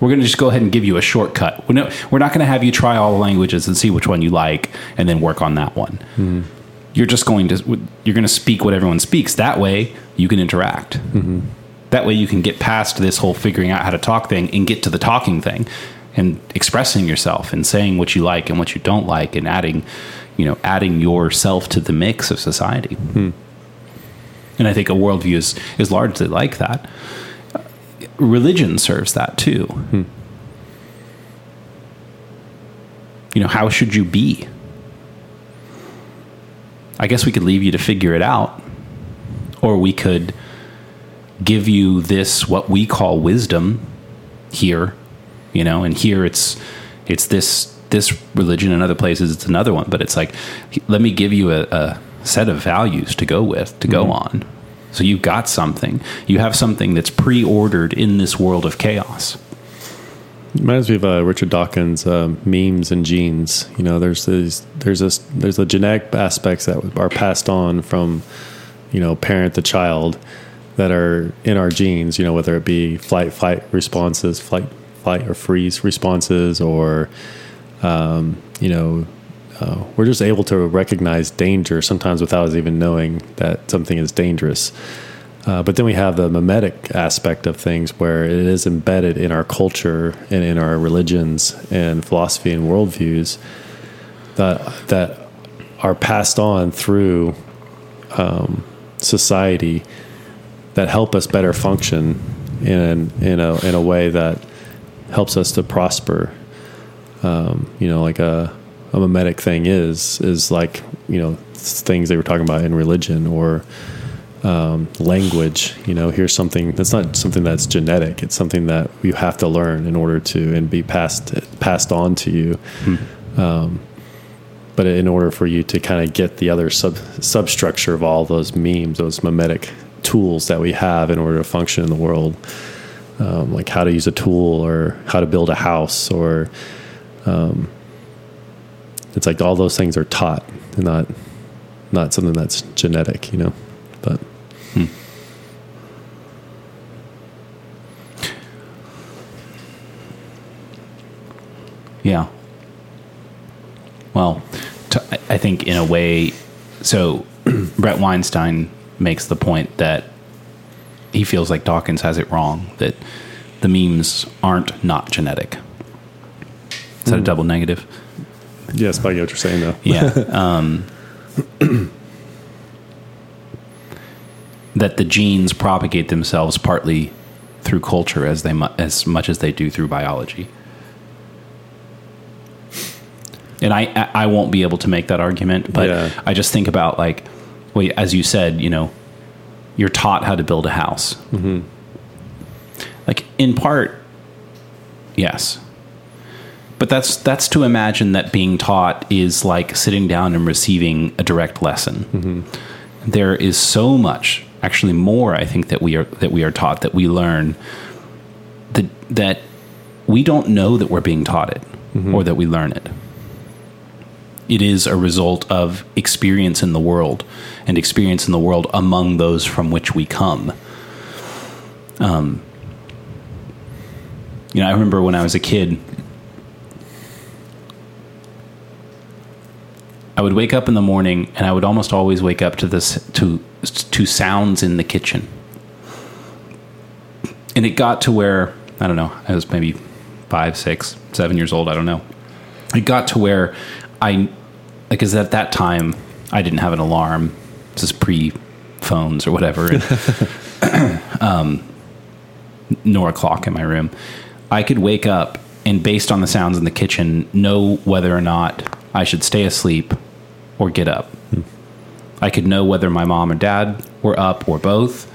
Speaker 2: we're going to just go ahead and give you a shortcut. We're, no, we're not going to have you try all the languages and see which one you like and then work on that one. You're just going to you're going to speak what everyone speaks. That way, you can interact. Mm-hmm. That way, you can get past this whole figuring out how to talk thing and get to the talking thing and expressing yourself and saying what you like and what you don't like and adding, you know, adding yourself to the mix of society. Hmm. And I think a worldview is, is largely like that. Religion serves that too. Hmm. You know, how should you be? I guess we could leave you to figure it out, or we could give you this what we call wisdom here, you know, and here it's it's this this religion in other places it's another one, but it's like let me give you a, a set of values to go with to go mm-hmm. on. So you've got something. You have something that's pre-ordered in this world of chaos.
Speaker 3: Reminds me of uh, Richard Dawkins' um, memes and genes. You know, there's these, there's this, there's the genetic aspects that are passed on from, you know, parent to child, that are in our genes. You know, whether it be flight, fight responses, flight, flight or freeze responses, or, um, you know, uh, we're just able to recognize danger sometimes without us even knowing that something is dangerous. Uh, but then we have the mimetic aspect of things where it is embedded in our culture and in our religions and philosophy and worldviews that that are passed on through um, society that help us better function in in a in a way that helps us to prosper. Um, you know, like a a mimetic thing is is like you know things they were talking about in religion or um, language. You know, here's something that's not something that's genetic. It's something that you have to learn in order to and be passed passed on to you. Um, but in order for you to kind of get the other sub substructure of all those memes, those mimetic tools that we have in order to function in the world, um, like how to use a tool or how to build a house, or um, it's like all those things are taught, and not not something that's genetic, you know. But
Speaker 2: Yeah. Well, to, I- think in a way, so Bret Weinstein makes the point that he feels like Dawkins has it wrong that the memes aren't not genetic. Is that a double negative?
Speaker 3: yes, I get what you're saying though.
Speaker 2: Yeah. um, that the genes propagate themselves partly through culture as they mu- as much as they do through biology. And I I won't be able to make that argument, but
Speaker 3: Yeah.
Speaker 2: I just think about like, well, as you said, you know, you're taught how to build a house. Mm-hmm. Like in part, yes, but that's that's to imagine that being taught is like sitting down and receiving a direct lesson. There is so much, actually more, I think that we are that we are taught that we learn that that we don't know that we're being taught it or that we learn it. It is a result of experience in the world and experience in the world among those from which we come. Um, you know, I remember when I was a kid, I would wake up in the morning and I would almost always wake up to this to to sounds in the kitchen. And it got to where I don't know, I was maybe five, six, seven years old, I don't know. It got to where I like cause at that time I didn't have an alarm. This is pre phones or whatever. And, um, nor a clock in my room. I could wake up and based on the sounds in the kitchen know whether or not I should stay asleep or get up. I could know whether my mom or dad were up or both.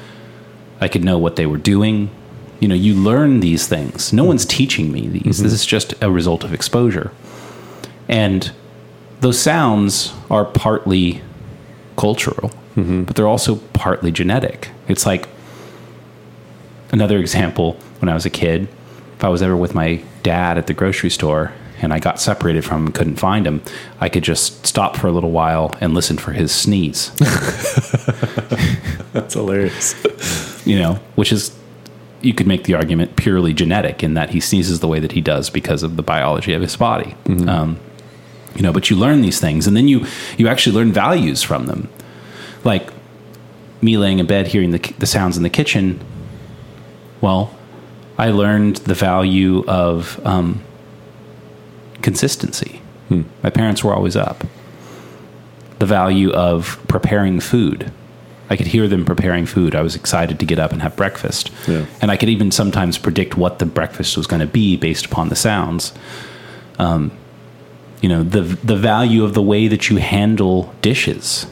Speaker 2: I could know what they were doing. You know, you learn these things. No one's teaching me these. This is just a result of exposure. And those sounds are partly cultural, but they're also partly genetic. It's like another example when I was a kid, if I was ever with my dad at the grocery store and I got separated from him couldn't find him, I could just stop for a little while and listen for his sneeze,
Speaker 3: That's hilarious.
Speaker 2: you know, which is, you could make the argument purely genetic in that he sneezes the way that he does because of the biology of his body. Um, you know, but you learn these things and then you, you actually learn values from them. Like me laying in bed, hearing the, the sounds in the kitchen. Well, I learned the value of um, consistency. My parents were always up. The value of preparing food. I could hear them preparing food. I was excited to get up and have breakfast.
Speaker 3: Yeah.
Speaker 2: And I could even sometimes predict what the breakfast was going to be based upon the sounds. Um, you know, the the value of the way that you handle dishes.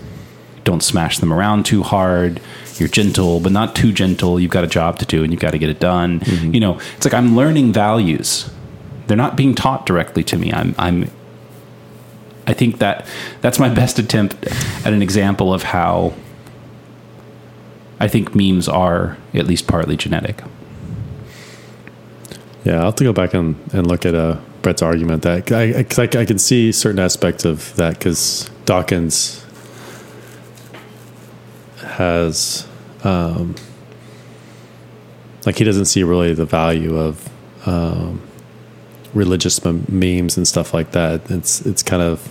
Speaker 2: Don't smash them around too hard. You're gentle, but not too gentle. You've got a job to do and you've got to get it done. You know, it's like I'm learning values. They're not being taught directly to me. I'm I'm I think that that's my best attempt at an example of how I think memes are at least partly genetic.
Speaker 3: Yeah, I'll have to go back and, and look at uh, Bret's argument that I, I, I can see certain aspects of that because Dawkins has, um, like, he doesn't see really the value of um, religious mem- memes and stuff like that. It's it's kind of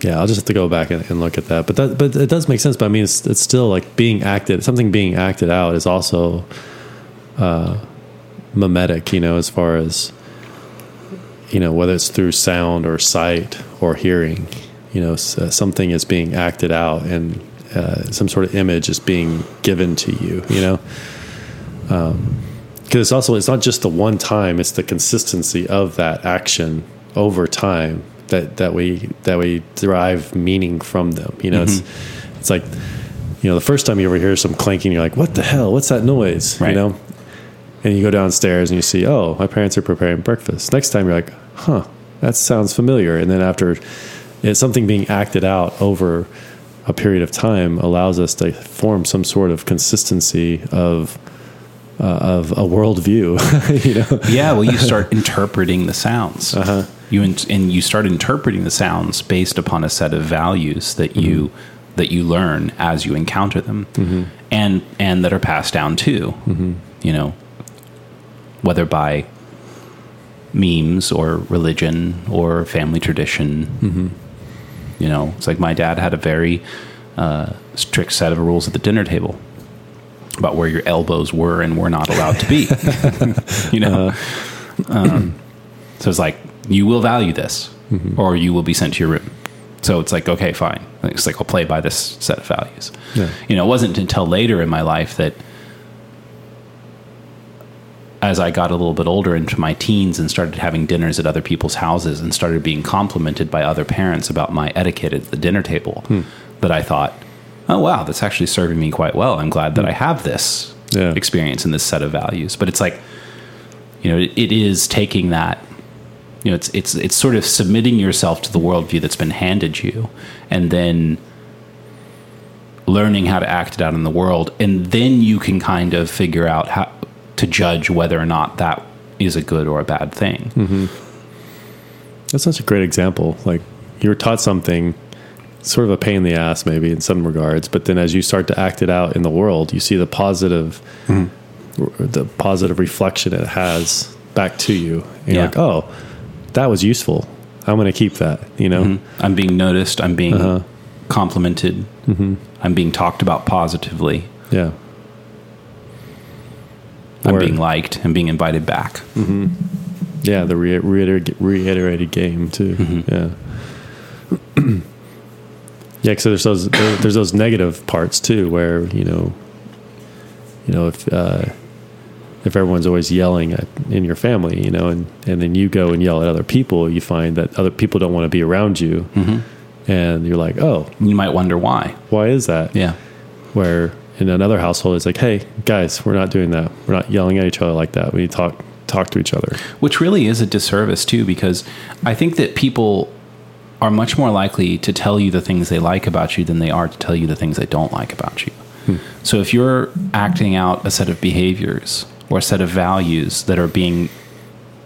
Speaker 3: yeah. I'll just have to go back and, and look at that. But that but it does make sense. But I mean, it's, it's still like being acted. Something being acted out is also mimetic, you know, as far as you know, whether it's through sound or sight or hearing, you know, uh, something is being acted out and uh, some sort of image is being given to you, you know. Because it's also it's not just the one time; it's the consistency of that action over time that that we that we derive meaning from them. You know, it's it's like you know the first time you ever hear some clanking, you're like, "What the hell? What's that noise?"
Speaker 2: Right.
Speaker 3: You know, and you go downstairs and you see, oh, my parents are preparing breakfast. Next time you're like, huh, that sounds familiar. And then after it's something being acted out over a period of time allows us to form some sort of consistency of uh, of a worldview. you know,
Speaker 2: Yeah, well, you start interpreting the sounds. Uh-huh. You in, and you start interpreting the sounds based upon a set of values that you that you learn as you encounter them, and and that are passed down too. You know, whether by memes or religion or family tradition. You know, it's like my dad had a very uh, strict set of rules at the dinner table about where your elbows were and were not allowed to be. you know, um, so it's like you will value this, or you will be sent to your room. So it's like okay, fine. It's like I'll play by this set of values.
Speaker 3: Yeah.
Speaker 2: You know, it wasn't until later in my life that, as I got a little bit older into my teens and started having dinners at other people's houses and started being complimented by other parents about my etiquette at the dinner table, hmm. that I thought, oh wow, that's actually serving me quite well. I'm glad that hmm. I have this
Speaker 3: Yeah.
Speaker 2: experience and this set of values. But it's like, you know, it, it is taking that. You know, it's it's it's sort of submitting yourself to the worldview that's been handed you, and then learning how to act it out in the world, and then you can kind of figure out how to judge whether or not that is a good or a bad thing. Mm-hmm.
Speaker 3: that's such a great example. Like you were taught something, sort of a pain in the ass, maybe in some regards, but then as you start to act it out in the world, you see the positive, mm-hmm. the positive reflection it has back to you. And you're
Speaker 2: Yeah.
Speaker 3: like, oh, that was useful. I'm going to keep that. You know, mm-hmm.
Speaker 2: I'm being noticed. I'm being
Speaker 3: Uh-huh.
Speaker 2: complimented. I'm being talked about positively.
Speaker 3: yeah.
Speaker 2: I'm being liked. I'm being invited back. Mm-hmm.
Speaker 3: Yeah, the re- reiter- reiterated game too. Mm-hmm. Yeah, yeah. Because there's those there- there's those negative parts too, where you know, you know if uh, if everyone's always yelling at in your family, you know, and and then you go and yell at other people, you find that other people don't want to be around you, mm-hmm. and you're like, oh,
Speaker 2: You might wonder why.
Speaker 3: why is that?
Speaker 2: Yeah.
Speaker 3: Where in another household, it's like, hey, guys, we're not doing that. We're not yelling at each other like that. We need talk talk to each other.
Speaker 2: Which really is a disservice too, because I think that people are much more likely to tell you the things they like about you than they are to tell you the things they don't like about you. Hmm. So if you're acting out a set of behaviors or a set of values that are being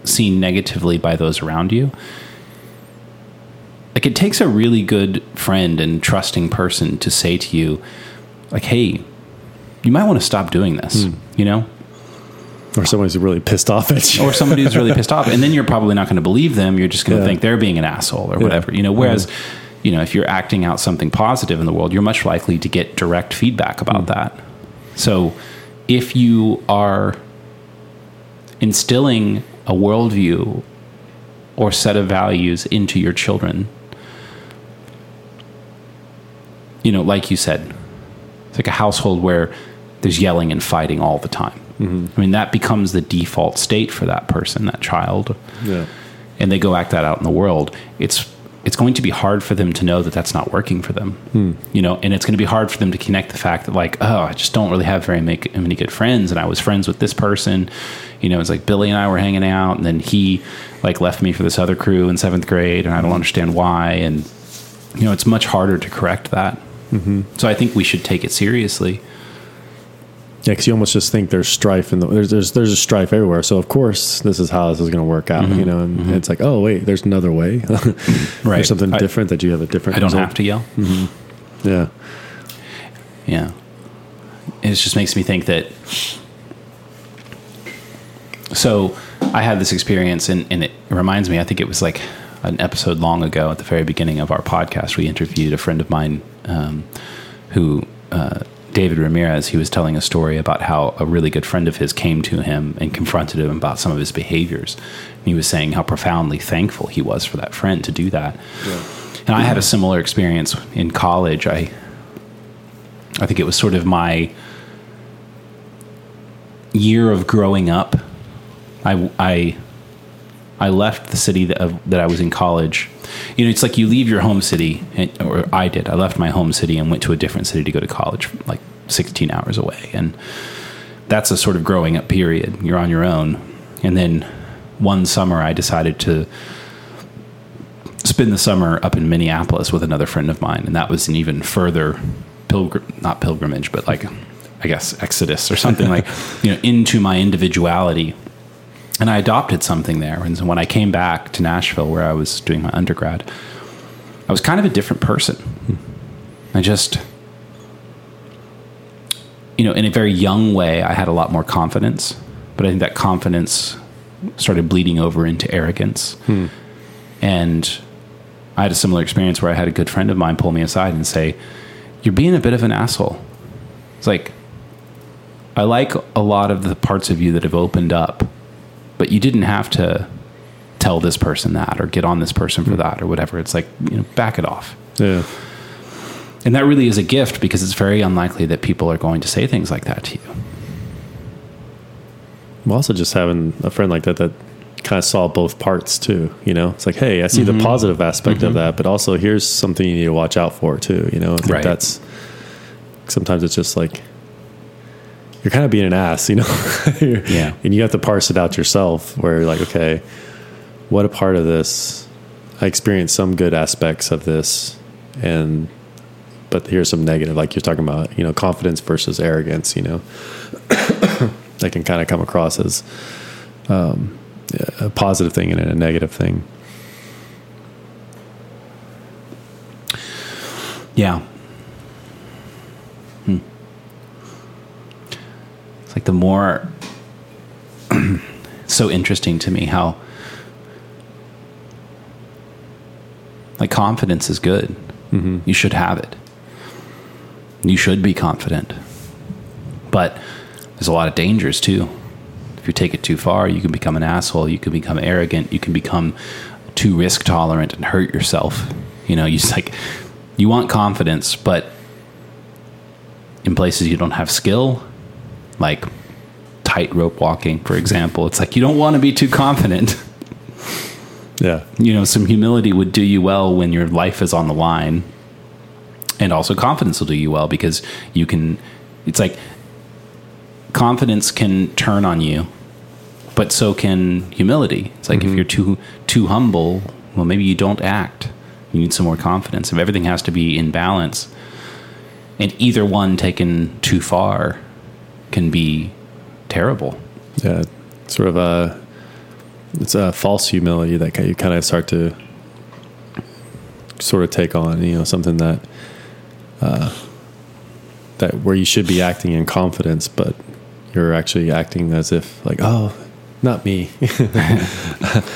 Speaker 2: seen negatively by those around you, like it takes a really good friend and trusting person to say to you, like, hey, you might want to stop doing this, hmm. you know?
Speaker 3: Or somebody's really pissed off at you.
Speaker 2: or somebody who's really pissed off, and then you're probably not going to believe them. You're just going to
Speaker 3: Yeah.
Speaker 2: think they're being an asshole or whatever, you know. Whereas, you know, if you're acting out something positive in the world, you're much likely to get direct feedback about hmm. that. So, if you are instilling a worldview or set of values into your children, you know, like you said, it's like a household where there's yelling and fighting all the time. Mm-hmm. I mean, that becomes the default state for that person, that child,
Speaker 3: yeah.
Speaker 2: and they go act that out in the world. It's it's going to be hard for them to know that that's not working for them, hmm. you know, and it's going to be hard for them to connect the fact that like, oh, I just don't really have very make, many good friends, and I was friends with this person, you know, it's like Billy and I were hanging out, and then he like left me for this other crew in seventh grade, and I don't understand why, and you know, it's much harder to correct that. Mm-hmm. So I think we should take it seriously.
Speaker 3: Yeah, because you almost just think there's strife in the there's there's there's a strife everywhere. So of course this is how this is going to work out, you know. And it's like, oh wait, there's another way.
Speaker 2: Right.
Speaker 3: There's something
Speaker 2: I-
Speaker 3: different that you have a different.
Speaker 2: I don't
Speaker 3: result.
Speaker 2: have to yell.
Speaker 3: Yeah.
Speaker 2: Yeah. It just makes me think that. So I had this experience, and, and it reminds me, I think it was like an episode long ago at the very beginning of our podcast. We interviewed a friend of mine um, who, uh, David Ramirez, he was telling a story about how a really good friend of his came to him and confronted him about some of his behaviors. And he was saying how profoundly thankful he was for that friend to do that. And I had a similar experience in college. I I think it was sort of my year of growing up. I, I, I left the city that, of, that I was in college. You know, it's like you leave your home city, and, or I did. I left my home city and went to a different city to go to college, like 16 hours away. And that's a sort of growing up period. You're on your own. And then one summer, I decided to spend the summer up in Minneapolis with another friend of mine, and that was an even further pilgrim, not pilgrimage, but like I guess exodus or something like you know into my individuality. And I adopted something there. And so when I came back to Nashville, where I was doing my undergrad, I was kind of a different person. I just, you know, in a very young way, I had a lot more confidence, but I think that confidence started bleeding over into arrogance. And I had a similar experience where I had a good friend of mine pull me aside and say, You're being a bit of an asshole. It's like, I like a lot of the parts of you that have opened up, but you didn't have to tell this person that or get on this person for hmm. that or whatever. It's like, you know, back it off.
Speaker 3: Yeah.
Speaker 2: And that really is a gift because it's very unlikely that people are going to say things like that to you.
Speaker 3: I'm also just having a friend like that that kind of saw both parts too. You know, it's like, hey, I see the mm-hmm. positive aspect of mm-hmm. that, but also here's something you need to watch out for too. You know, I think
Speaker 2: Right.
Speaker 3: that's sometimes it's just like you're kind of being an ass, you know.
Speaker 2: Yeah.
Speaker 3: and you have to parse it out yourself. Where you're like, okay, what a part of this? I experienced some good aspects of this, and but here's some negative, like you're talking about, you know, confidence versus arrogance. You know, that can kind of come across as um, a positive thing and a negative thing.
Speaker 2: Yeah. Hmm. It's like the more so interesting to me how like confidence is good. Mm-hmm. You should have it. You should be confident. But there's a lot of dangers too. If you take it too far, you can become an asshole, you can become arrogant, you can become too risk tolerant and hurt yourself. You know, you just like you want confidence, but in places you don't have skill, like tightrope walking, for example, it's like you don't want to be too confident.
Speaker 3: Yeah.
Speaker 2: You know, some humility would do you well when your life is on the line. And also confidence will do you well because you can it's like confidence can turn on you, but so can humility. It's like if mm-hmm. you're too too humble, well, maybe you don't act. You need some more confidence. If everything has to be in balance, and either one taken too far can be terrible.
Speaker 3: Yeah, sort of a it's a false humility that you kind of start to sort of take on. You know, something that uh, that where you should be acting in confidence, but you're actually acting as if like, oh, not me,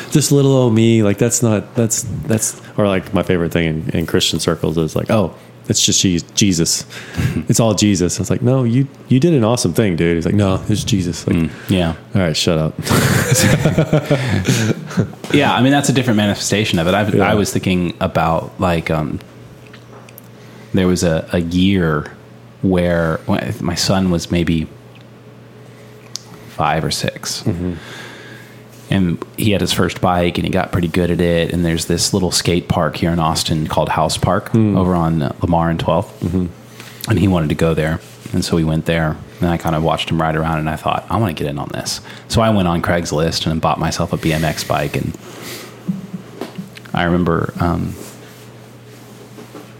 Speaker 3: just little old me. Like that's not that's that's or like my favorite thing in, in Christian circles is like, oh, it's just Jesus. it's all Jesus. I was like, no, you you did an awesome thing, dude. He's like, no, it's Jesus. Like,
Speaker 2: Yeah.
Speaker 3: all right, shut up.
Speaker 2: Yeah, I mean that's a different manifestation of it. I,
Speaker 3: Yeah.
Speaker 2: I was thinking about like um, there was a, a year where my son was maybe five or 6 and he had his first bike and he got pretty good at it. And there's this little skate park here in Austin called House Park over on Lamar and 12th, and he wanted to go there, and so we went there. And I kind of watched him ride around, and I thought, I want to get in on this. So I went on Craigslist and bought myself a BMX bike. And I remember um,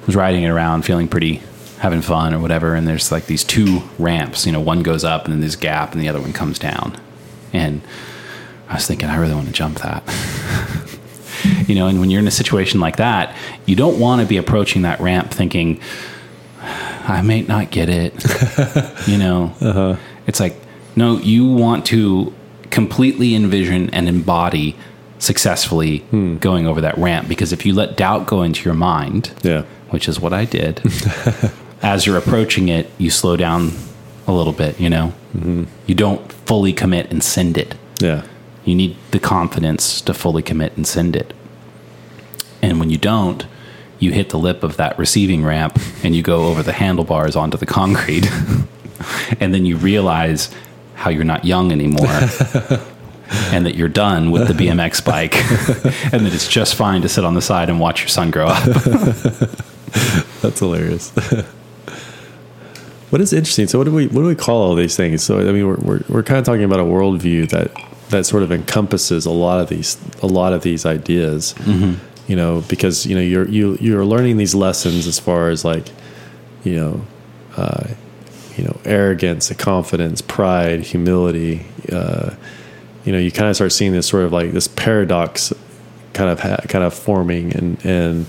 Speaker 2: was riding it around, feeling pretty having fun or whatever. And there's like these two ramps. You know, one goes up, and then there's a gap, and the other one comes down. And I was thinking, I really want to jump that. you know, and when you're in a situation like that, you don't want to be approaching that ramp thinking, I may not get it. you know, uh-huh. it's like, no, you want to completely envision and embody successfully hmm. going over that ramp because if you let doubt go into your mind,
Speaker 3: yeah,
Speaker 2: which is what I did, as you're approaching it, you slow down a little bit, you know? Mm-hmm. You don't fully commit and send it.
Speaker 3: yeah,
Speaker 2: You need the confidence to fully commit and send it. And when you don't, you hit the lip of that receiving ramp and you go over the handlebars onto the concrete. and then you realize how you're not young anymore. and that you're done with the BMX bike. and that it's just fine to sit on the side and watch your son grow up.
Speaker 3: that's hilarious. what is interesting? So, what do we what do we call all these things? So, I mean, we're we're, we're kind of talking about a worldview that that sort of encompasses a lot of these a lot of these ideas. You know, because you know you're you you're learning these lessons as far as like, you know, uh, you know, arrogance, confidence, pride, humility. Uh, you know, you kind of start seeing this sort of like this paradox, kind of ha- kind of forming, and and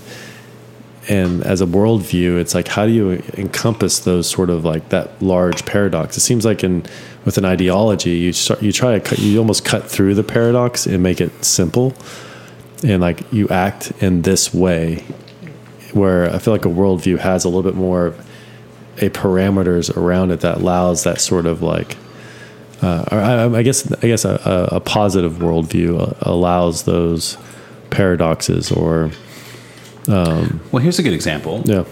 Speaker 3: and as a worldview, it's like how do you encompass those sort of like that large paradox? It seems like in with an ideology, you start you try to cut, you almost cut through the paradox and make it simple, and like you act in this way, where I feel like a worldview has a little bit more of a parameters around it that allows that sort of like. Uh, I, I guess I guess a, a, a positive worldview allows those paradoxes or Um,
Speaker 2: well, here's a good example.
Speaker 3: yeah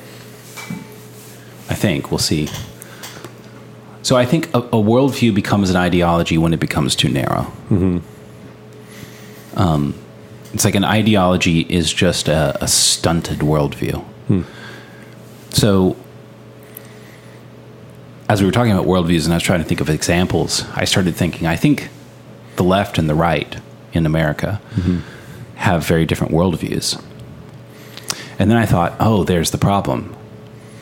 Speaker 2: I think. We'll see. So I think a, a worldview becomes an ideology when it becomes too narrow. Mm-hmm. Um, it's like an ideology is just a, a stunted worldview. Hmm. So as we were talking about worldviews and I was trying to think of examples, I started thinking, I think the left and the right in America mm-hmm. have very different worldviews. And then I thought, oh, there's the problem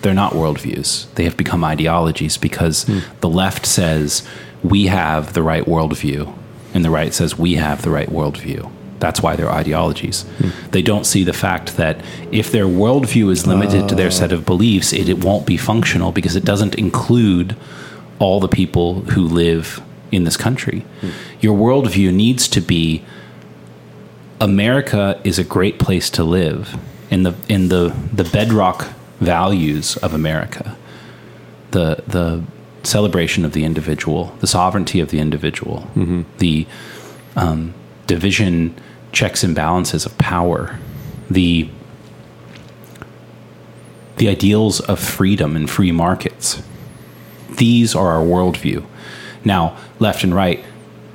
Speaker 2: they're not worldviews. They have become ideologies because hmm. the left says we have the right worldview, and the right says we have the right worldview. That's why they're ideologies. Hmm. They don't see the fact that if their worldview is limited to their set of ah. beliefs, it, it won't be functional because it doesn't include all the people who live in this country. Hmm. Your worldview needs to be America is a great place to live in the in the the bedrock values of America. The the celebration of the individual, the sovereignty of the individual, the um, division, checks and balances of power, the the ideals of freedom and free markets. These are our worldview. Now, left and right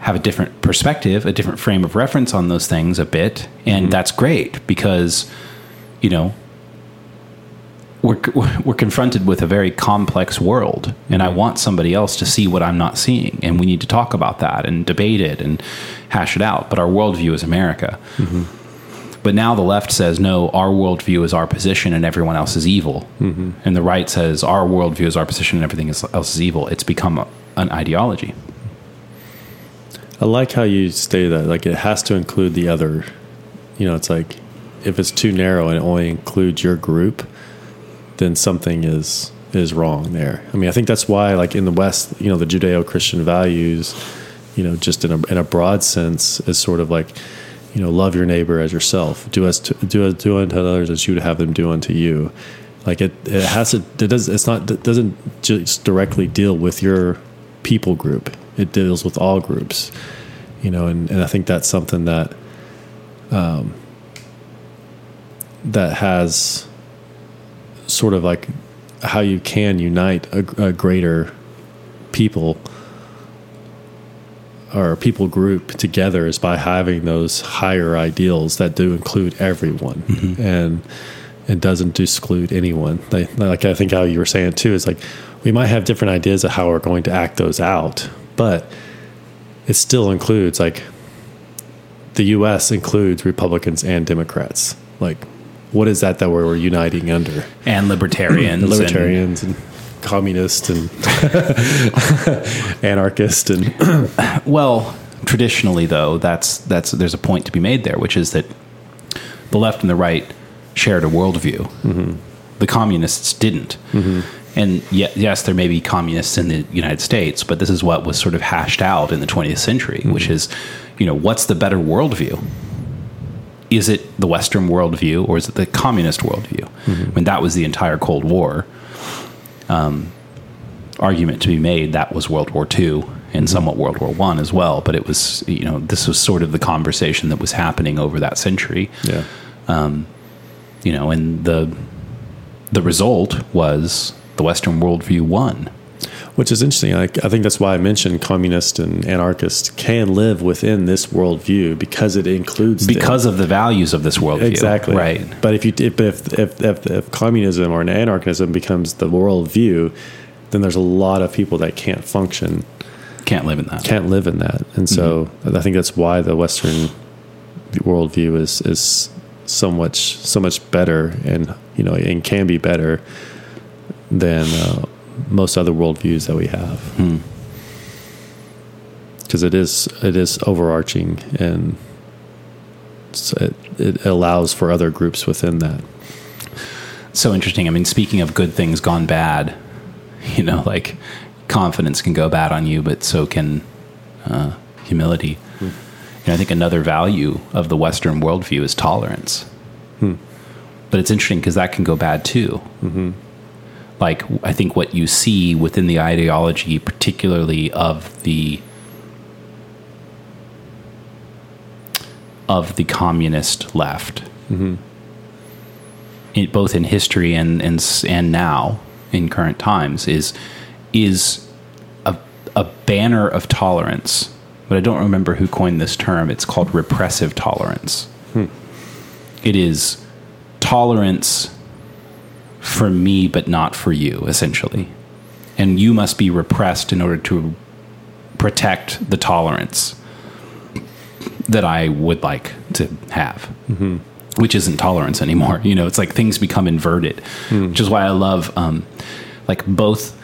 Speaker 2: have a different perspective, a different frame of reference on those things a bit, and that's great because, you know, we're we're confronted with a very complex world, and I want somebody else to see what I'm not seeing, and we need to talk about that and debate it and hash it out. But our worldview is America. Mm-hmm. But now the left says no, our worldview is our position, and everyone else is evil, mm-hmm. and the right says our worldview is our position, and everything else is evil. It's become a, an ideology.
Speaker 3: I like how you say that. Like it has to include the other. You know, it's like if it's too narrow and it only includes your group, then something is is wrong there. I mean, I think that's why, like in the West, you know, the Judeo-Christian values, you know, just in a in a broad sense, is sort of like, you know, love your neighbor as yourself. Do us to, do us do unto others as you would have them do unto you. Like it, it has to. It does. It's not. It doesn't just directly deal with your people group. It deals with all groups you know and, and i think that's something that um, that has sort of like how you can unite a, a greater people or people group together is by having those higher ideals that do include everyone mm-hmm. and it doesn't exclude anyone they, like i think how you were saying too is like we might have different ideas of how we're going to act those out but it still includes like the U.S. includes Republicans and Democrats. Like, what is that that we're, we're uniting under?
Speaker 2: And libertarians, and-
Speaker 3: libertarians and, communists and anarchists and
Speaker 2: Well, traditionally, though, that's that's there's a point to be made there, which is that the left and the right shared a worldview. Mm-hmm. The communists didn't. Mm-hmm. And yet, yes, there may be communists in the United States, but this is what was sort of hashed out in the 20th century, mm-hmm. which is, you know, what's the better worldview? Is it the Western worldview or is it the communist worldview? Mm-hmm. I mean, that was the entire Cold War um, argument to be made that was World War II and mm-hmm. somewhat World War One as well. But it was, you know, this was sort of the conversation that was happening over that century,
Speaker 3: yeah, um,
Speaker 2: you know, and the the result was the Western worldview won.
Speaker 3: Which is interesting. I, I think that's why I mentioned communists and anarchists can live within this worldview because it includes.
Speaker 2: Because of the values of this worldview.
Speaker 3: exactly
Speaker 2: Right.
Speaker 3: But if you if if if, if, if communism or an anarchism becomes the worldview, then there's a lot of people that can't function
Speaker 2: Can't live in that.
Speaker 3: can't live in that, and so
Speaker 2: Mm-hmm.
Speaker 3: I think that's why the Western worldview is is so much so much better, and you know, and can be better than uh, most other worldviews that we have,
Speaker 2: Hmm.
Speaker 3: because it is it is overarching and it, it allows for other groups within that.
Speaker 2: so interesting. I mean, speaking of good things gone bad, you know, like confidence can go bad on you, but so can uh, humility. And I think another value of the Western worldview is tolerance. But it's interesting because that can go bad too. Like, I think what you see within the ideology, particularly of the of the communist left, mm-hmm. in, both in history and, and and now in current times is is a, a banner of tolerance. But I don't remember who coined this term. It's called repressive tolerance. Hmm. It is tolerance for me, but not for you, essentially. And you must be repressed in order to protect the tolerance that I would like to have which isn't tolerance anymore. You know, it's like things become inverted, which is why I love um, like both.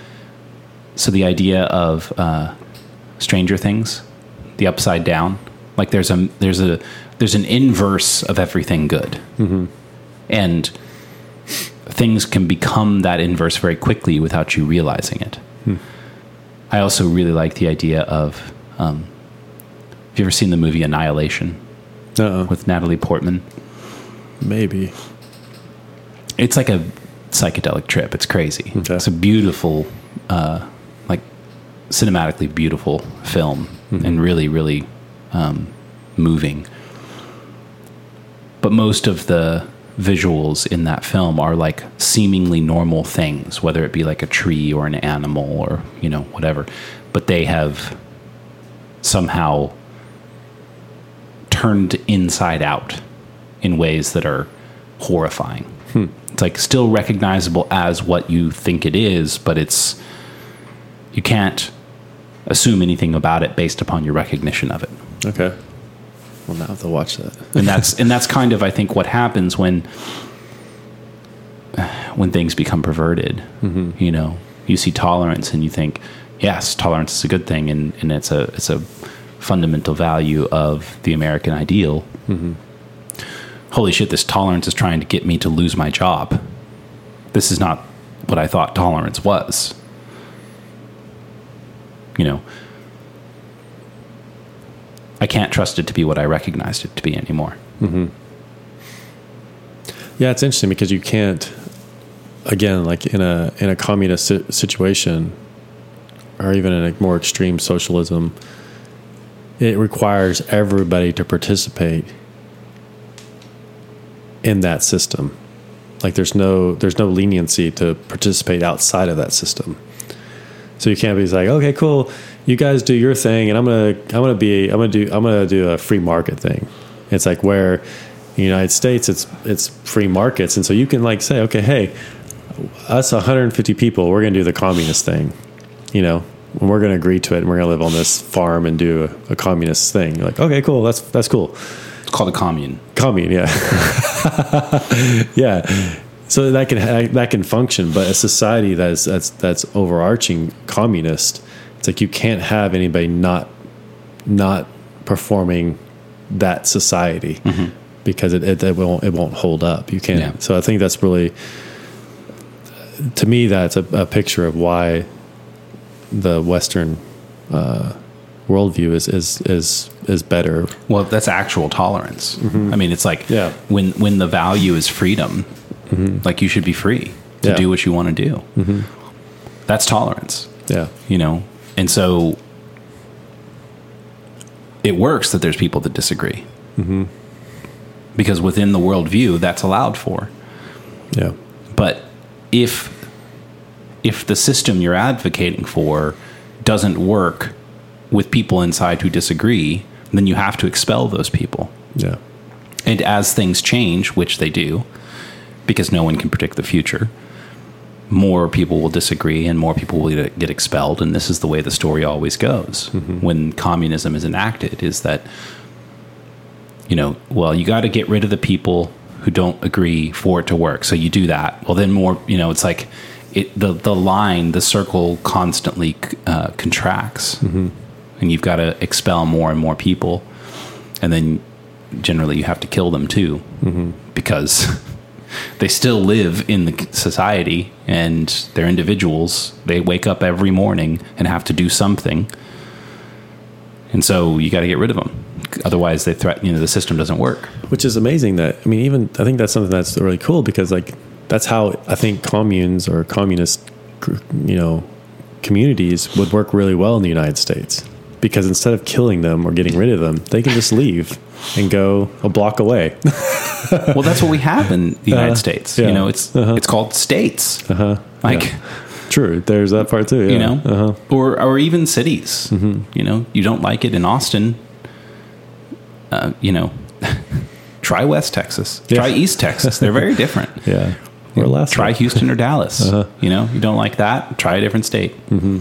Speaker 2: So the idea of uh, Stranger Things, the upside down, like there's a there's a there's an inverse of everything good, and things can become that inverse very quickly without you realizing it. I also really like the idea of. Um, have you ever seen the movie Annihilation
Speaker 3: Uh,
Speaker 2: with Natalie Portman?
Speaker 3: maybe
Speaker 2: it's like a psychedelic trip. It's crazy.
Speaker 3: Okay.
Speaker 2: It's a beautiful, uh, like cinematically beautiful film, and really, really um, moving. But most of the visuals in that film are like seemingly normal things, whether it be like a tree or an animal or you know whatever. But they have somehow turned inside out in ways that are horrifying. Hmm. It's like still recognizable as what you think it is, but it's you can't assume anything about it based upon your recognition of it.
Speaker 3: Okay. Well, now I have to watch that.
Speaker 2: and that's and that's kind of I think what happens when when things become perverted. Mm-hmm. You know, you see tolerance and you think, yes, tolerance is a good thing, and, and it's a it's a fundamental value of the American ideal. Mm-hmm. Holy shit! This tolerance is trying to get me to lose my job. This is not what I thought tolerance was. You know, I can't trust it to be what I recognized it to be anymore. Mm-hmm.
Speaker 3: Yeah, it's interesting because you can't, again, like in a in a communist situation, or even in a more extreme socialism, it requires everybody to participate in that system. Like there's no there's no leniency to participate outside of that system. So you can't be like, okay, cool, you guys do your thing, and I'm gonna I'm gonna be I'm gonna do I'm gonna do a free market thing. It's like where in the United States it's it's free markets, and so you can like say, okay, hey, us 150 people, we're gonna do the communist thing, you know, and we're gonna agree to it, and we're gonna live on this farm and do a, a communist thing. You're like, okay, cool, that's that's cool.
Speaker 2: It's called a commune.
Speaker 3: Commune, yeah, yeah. So that can that can function, but a society that's that's that's overarching communist, it's like you can't have anybody not not performing that society mm-hmm. because it, it, it won't it won't hold up. You can't.
Speaker 2: Yeah.
Speaker 3: So I think that's really to me that's a, a picture of why the Western uh, worldview is is is is better.
Speaker 2: Well, that's actual tolerance. Mm-hmm. I mean, it's like
Speaker 3: Yeah.
Speaker 2: when when the value is freedom, mm-hmm. like you should be free to
Speaker 3: Yeah.
Speaker 2: do what you want to do. That's tolerance,
Speaker 3: Yeah.
Speaker 2: you know. And so it works that there's people that disagree, mm-hmm. because within the worldview, that's allowed for.
Speaker 3: Yeah.
Speaker 2: But if if the system you're advocating for doesn't work with people inside who disagree, then you have to expel those people.
Speaker 3: Yeah.
Speaker 2: And as things change, which they do, because no one can predict the future, more people will disagree and more people will get expelled. And this is the way the story always goes mm-hmm. when communism is enacted is that, you know, well, you got to get rid of the people who don't agree for it to work. So you do that. Well, then more, you know, it's like it, the, the line, the circle constantly uh, contracts. Mm-hmm. And you've got to expel more and more people. And then generally you have to kill them too mm-hmm. because they still live in the society and they're individuals. They wake up every morning and have to do something. And so you got to get rid of them otherwise they threaten you know the system doesn't work.
Speaker 3: Which is amazing that i mean even i think that's something that's really cool because like that's how i think communes or communist you know communities would work really well in the united states because instead of killing them or getting rid of them they can just leave and go a block away.
Speaker 2: Well that's what we have in the united states.
Speaker 3: Yeah.
Speaker 2: you know it's it's called states.
Speaker 3: Uh-huh.
Speaker 2: Like
Speaker 3: true. There's that part too yeah.
Speaker 2: you know?
Speaker 3: Uh-huh.
Speaker 2: or or even cities. You know you don't like it in austin. Uh, you know try west texas. Try east texas. They're very different.
Speaker 3: Yeah. Or last
Speaker 2: try Houston or Dallas.
Speaker 3: Uh-huh.
Speaker 2: You know, you don't like that, try a different state. Mm-hmm.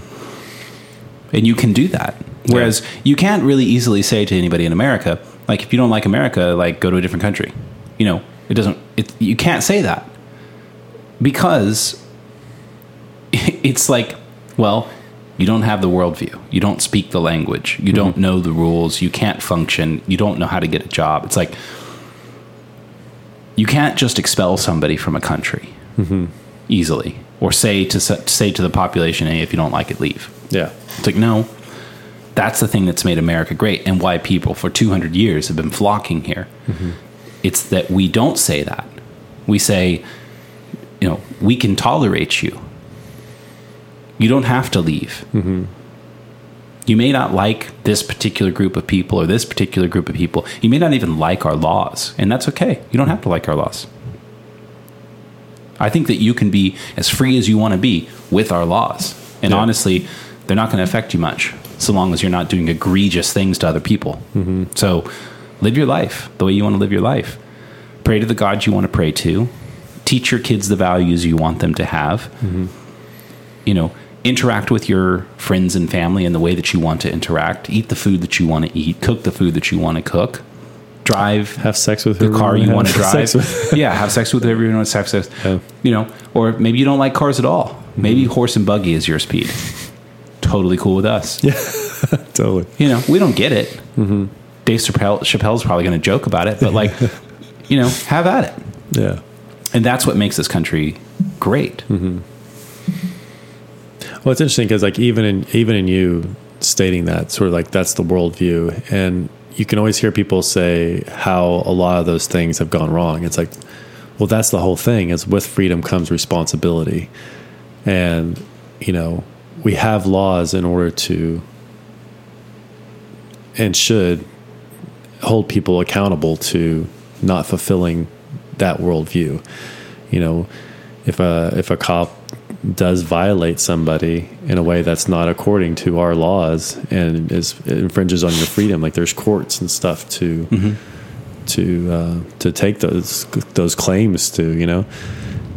Speaker 2: And you can do that. Whereas you can't really easily say to anybody in America, like, if you don't like America, like, go to a different country. You know, it doesn't, it, you can't say that because it's like, well, you don't have the worldview. You don't speak the language. You don't mm-hmm. know the rules. You can't function. You don't know how to get a job. It's like, you can't just expel somebody from a country mm-hmm. easily or say to say to the population hey if you don't like it leave
Speaker 3: yeah
Speaker 2: it's like no that's the thing that's made america great and why people for 200 years have been flocking here mm-hmm. it's that we don't say that we say you know we can tolerate you you don't have to leave mm-hmm. you may not like this particular group of people or this particular group of people. You may not even like our laws, and that's okay. You don't have to like our laws. I think that you can be as free as you want to be with our laws. And
Speaker 3: Yeah.
Speaker 2: honestly, they're not going to affect you much so long as you're not doing egregious things to other people. Mm-hmm. So live your life the way you want to live your life. Pray to the God you want to pray to. teach your kids the values you want them to have. Mm-hmm. You know, interact with your friends and family in the way that you want to interact. Eat the food that you want to eat. Cook the food that you want to cook. Drive
Speaker 3: Have sex with
Speaker 2: the car you want to drive. yeah, have sex with whoever you want to have sex.
Speaker 3: Yeah.
Speaker 2: You know, or maybe you don't like cars at all. Maybe mm-hmm. horse and buggy is your speed. Totally cool with us.
Speaker 3: Yeah, totally.
Speaker 2: You know, we don't get it. Mm-hmm. Dave Chappelle, Chappelle's probably going to joke about it, but like, you know, have at it.
Speaker 3: Yeah.
Speaker 2: And that's what makes this country great. Mm-hmm.
Speaker 3: Well, it's interesting because like even in even in you stating that sort of like that's the worldview, and you can always hear people say how a lot of those things have gone wrong. It's like, well, that's the whole thing. Is with freedom comes responsibility, and you know we have laws in order to and should hold people accountable to not fulfilling that worldview. You know, if a if a cop does violate somebody in a way that's not according to our laws and is infringes on your freedom, like there's courts and stuff to to uh, to take those those claims to, you know.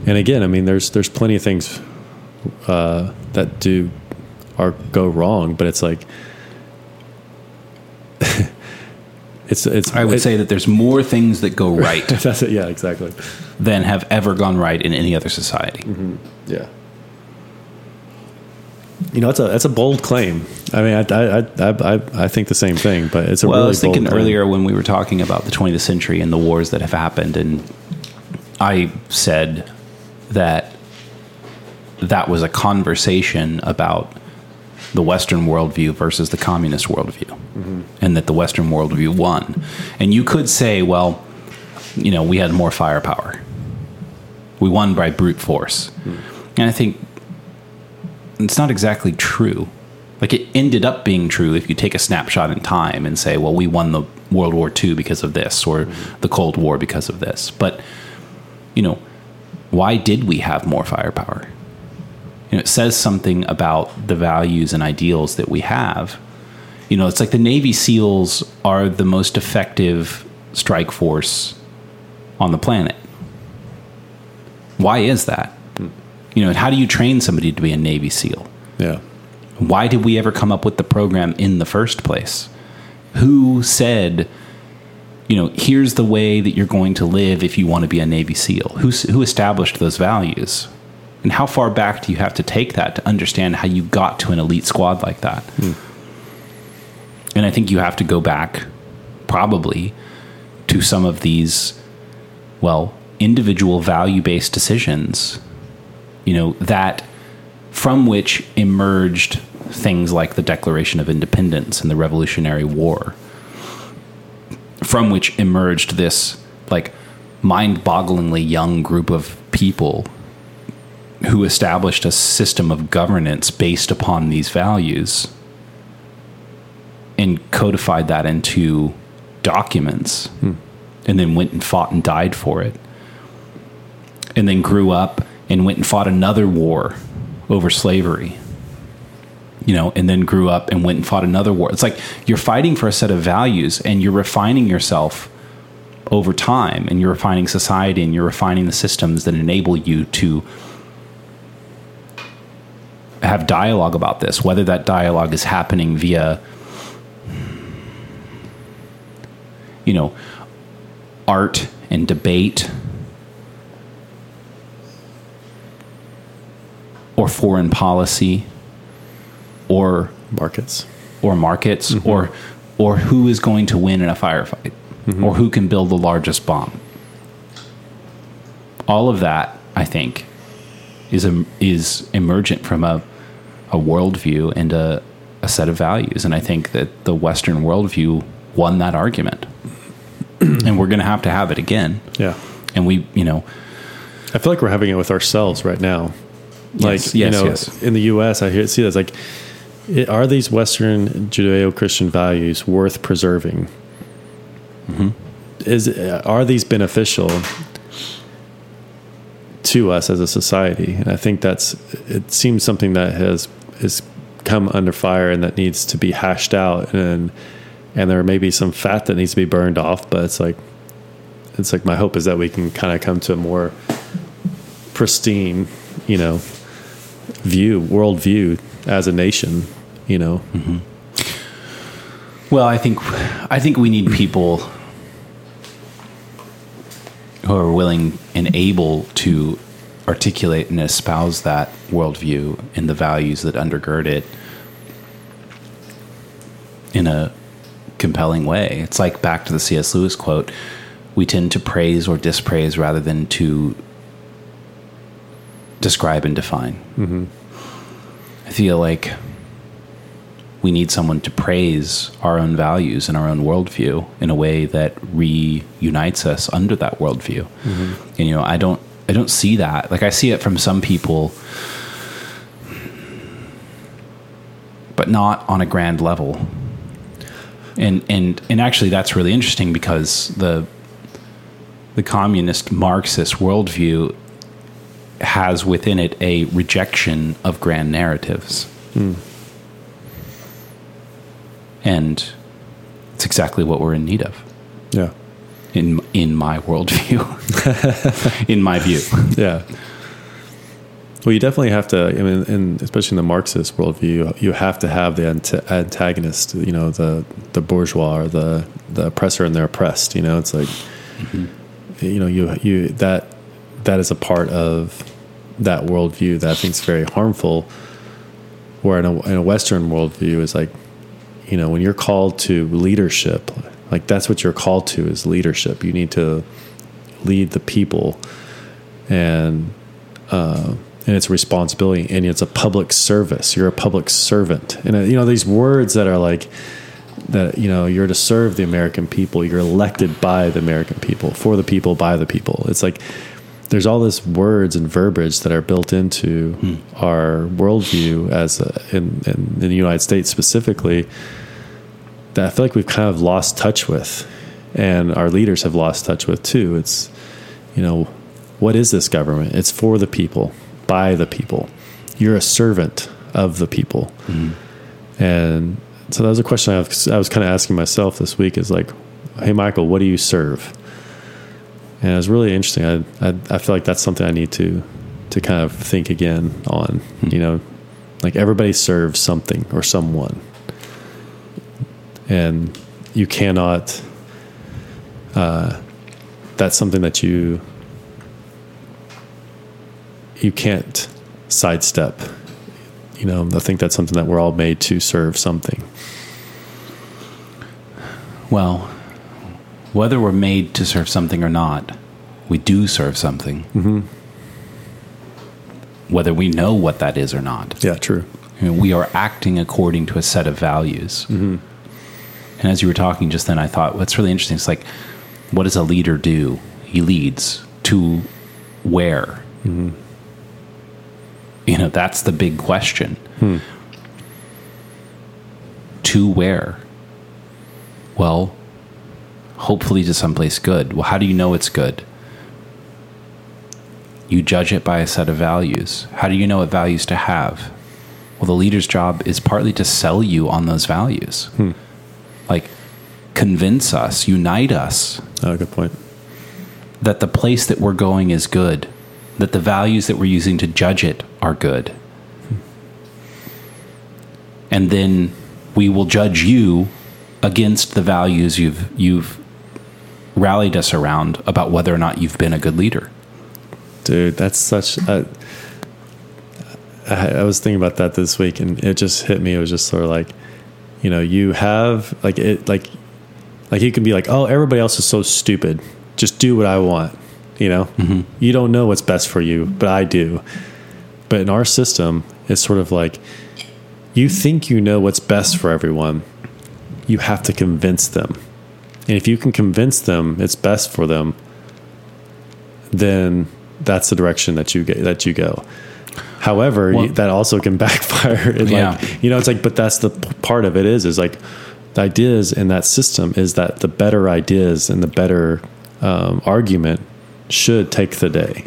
Speaker 3: And again, I mean, there's there's plenty of things uh, that do or go wrong, but it's like it's it's
Speaker 2: I would
Speaker 3: it-
Speaker 2: say that there's more things that go right
Speaker 3: that's it. Yeah, exactly.
Speaker 2: than have ever gone right in any other society.
Speaker 3: Yeah. You know, it's a it's a bold claim. I mean, I I I I, I think the same thing, but it's a
Speaker 2: well,
Speaker 3: really
Speaker 2: I was thinking earlier when we were talking about the 20th century and the wars that have happened, and I said that that was a conversation about the Western worldview versus the communist worldview, mm-hmm. and that the Western worldview won. And you could say, well, you know, we had more firepower. We won by brute force. Mm-hmm. And I think it's not exactly true. Like it ended up being true if you take a snapshot in time and say, well, we won the World War II because of this, or mm-hmm. the Cold War because of this. But, you know, why did we have more firepower? You know, it says something about the values and ideals that we have. You know, it's like the Navy SEALs are the most effective strike force on the planet. Why is that? You know, and how do you train somebody to be a Navy SEAL?
Speaker 3: Yeah.
Speaker 2: Why did we ever come up with the program in the first place? Who said, you know, here's the way that you're going to live if you want to be a Navy SEAL? Who, who established those values? And how far back do you have to take that to understand how you got to an elite squad like that? Hmm. And I think you have to go back probably to some of these, well, individual value based decisions, you know, that from which emerged things like the Declaration of Independence and the Revolutionary War, from which emerged this like mind bogglingly young group of people who established a system of governance based upon these values and codified that into documents hmm. and then went and fought and died for it and then grew up and went and fought another war over slavery you know and then grew up and went and fought another war. It's like you're fighting for a set of values and you're refining yourself over time and you're refining society and you're refining the systems that enable you to have dialogue about this whether that dialogue is happening via you know art and debate or foreign policy or
Speaker 3: Markets.
Speaker 2: or markets mm-hmm. or or who is going to win in a firefight mm-hmm. or who can build the largest bomb. All of that i think is is emergent from a a worldview and a, a set of values and i think that the western worldview won that argument and we're going to have to have it again
Speaker 3: Yeah.
Speaker 2: and we you know
Speaker 3: I feel like we're having it with ourselves right now. Like,
Speaker 2: Yes,
Speaker 3: you know,
Speaker 2: yes.
Speaker 3: in the U.S., I hear see that's like, it, are these Western Judeo-Christian values worth preserving?
Speaker 2: Mm-hmm.
Speaker 3: Is are these beneficial to us as a society? And I think that's it seems something that has has come under fire and that needs to be hashed out and and there may be some fat that needs to be burned off, but it's like it's like my hope is that we can kind of come to a more pristine, you know, view, world view as a nation, you know. Mm-hmm.
Speaker 2: Well, I think I think we need people who are willing and able to articulate and espouse that worldview and the values that undergird it in a compelling way. It's like back to the C.S. Lewis quote: "We tend to praise or dispraise rather than to describe and define." Mm-hmm. I feel like we need someone to praise our own values and our own worldview in a way that reunites us under that worldview. Mm-hmm. And you know, I don't I don't see that. Like I see it from some people but not on a grand level. And and and actually that's really interesting because the the communist Marxist worldview has within it a rejection of grand narratives. Hmm. And it's exactly what we're in need of
Speaker 3: Yeah.
Speaker 2: In in my worldview, in my view.
Speaker 3: Yeah. Well, you definitely have to. I mean, and especially in the Marxist worldview, you, have to have the ant- antagonist. You know, the the bourgeois or the the oppressor and the oppressed. You know, it's like, mm-hmm. you know, you you that that is a part of that worldview that I think is very harmful. Where in a, in a Western worldview is like, you know, when you're called to leadership, like that's what you're called to is leadership. You need to lead the people, and uh, and it's a responsibility, and it's a public service. You're a public servant, and uh, you know these words that are like that. You know, you're to serve the American people. You're elected by the American people, for the people, by the people. It's like there's all this words and verbiage that are built into our worldview as a, in, in, in the United States specifically that I feel like we've kind of lost touch with, and our leaders have lost touch with too. It's, you know, what is this government? It's for the people, by the people. You're a servant of the people, mm-hmm. and so that was a question I was, I was kind of asking myself this week. Is like, hey, Michael, what do you serve? And it was really interesting. I, I I feel like that's something I need to to kind of think again on. Hmm. You know, like everybody serves something or someone and you cannot uh, that's something that you you can't sidestep you know i think that's something that we're all made to serve something
Speaker 2: Well, whether we're made to serve something or not, we do serve something. Mm-hmm. Whether we know what that is or not.
Speaker 3: yeah true
Speaker 2: I mean, we are acting according to a set of values. And as you were talking just then, I thought, what's really interesting is like, what does a leader do? He leads to where? Mm-hmm. You know, that's the big question. Hmm. To where? Well, hopefully to someplace good. Well, how do you know it's good? You judge it by a set of values. How do you know what values to have? Well, the leader's job is partly to sell you on those values. Hmm. Like, convince us, unite us
Speaker 3: oh good point
Speaker 2: that the place that we're going is good, that the values that we're using to judge it are good. And then we will judge you against the values you've you've rallied us around about whether or not you've been a good leader.
Speaker 3: dude that's such a I, I was thinking about that this week and it just hit me it was just sort of like you know you have like it like like you can be like oh everybody else is so stupid. Just do what i want. You know? Mm-hmm. You don't know what's best for you but i do. But in our system it's sort of like you think you know what's best for everyone. You have to convince them. And if you can convince them it's best for them then that's the direction that you get that you go. However,
Speaker 2: Well-
Speaker 3: that also can backfire. And
Speaker 2: Yeah.
Speaker 3: like, you know, it's like, but that's the part of it is, is like the ideas in that system is that the better ideas and the better um, argument should take the day.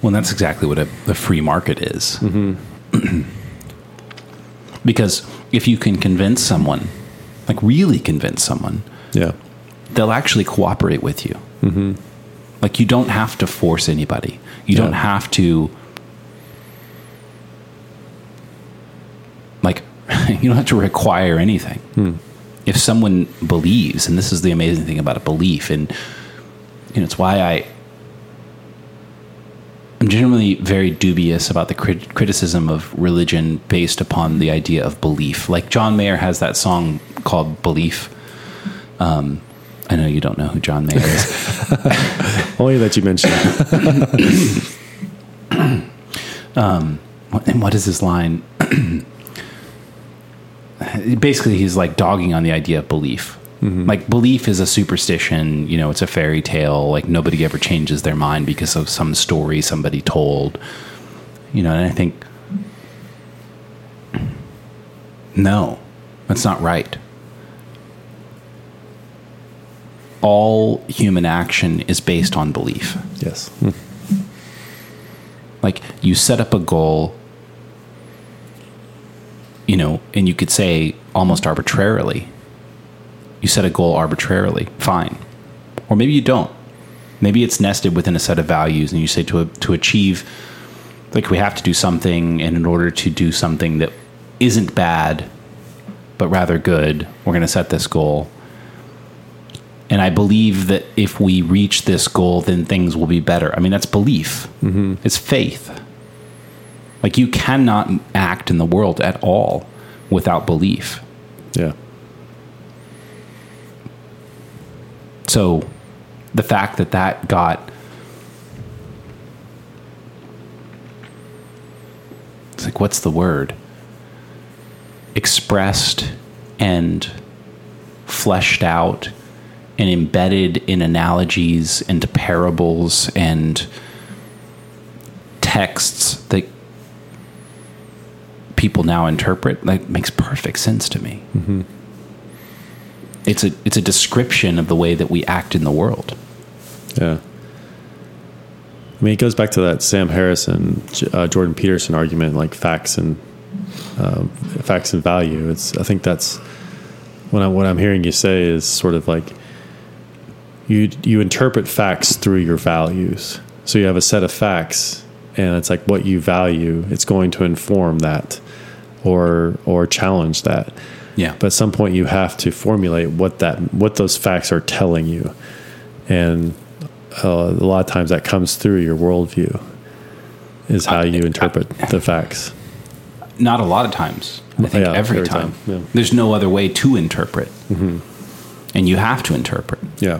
Speaker 2: Well, that's exactly what a, free market is. because if you can convince someone, like really convince someone,
Speaker 3: Yeah.
Speaker 2: they'll actually cooperate with you. Mm-hmm. Like you don't have to force anybody. You don't have to like you don't have to require anything. If someone believes, and this is the amazing thing about a belief, and you know, it's why I I'm generally very dubious about the crit- criticism of religion based upon the idea of belief. Like John Mayer has that song called "Belief." Um, I know you don't know who John Mayer is.
Speaker 3: Only that you mentioned.
Speaker 2: What- and what is his line? Basically, he's like dogging on the idea of belief. Mm-hmm. Like belief is a superstition, you know, it's a fairy tale. Like nobody ever changes their mind because of some story somebody told. You know, and I think no, that's not right. All human action is based on belief.
Speaker 3: yes.
Speaker 2: like you set up a goal you know and you could say almost arbitrarily you set a goal arbitrarily fine or maybe you don't maybe it's nested within a set of values and you say to to achieve like we have to do something and in order to do something that isn't bad but rather good we're going to set this goal and I believe that if we reach this goal, then things will be better. I mean, that's belief. Mm-hmm. It's faith. Like you cannot act in the world at all without belief.
Speaker 3: Yeah.
Speaker 2: So the fact that that got it's like what's the word expressed and fleshed out and embedded in analogies and parables and texts that people now interpret like makes perfect sense to me it's a it's a description of the way that we act in the world
Speaker 3: Yeah. I mean, it goes back to that Sam Harrison, uh, Jordan Peterson argument, like facts and um, facts and value. It's I think that's what I'm what I'm hearing you say is sort of like you you interpret facts through your values. So you have a set of facts, and it's like what you value. It's going to inform that, or or challenge that.
Speaker 2: yeah
Speaker 3: But at some point, you have to formulate what that what those facts are telling you, and uh, a lot of times that comes through your worldview. Is how you interpret the facts.
Speaker 2: not a lot of times i think
Speaker 3: Yeah,
Speaker 2: every,
Speaker 3: every
Speaker 2: time,
Speaker 3: time, yeah.
Speaker 2: there's no other way to interpret and you have to interpret
Speaker 3: Yeah,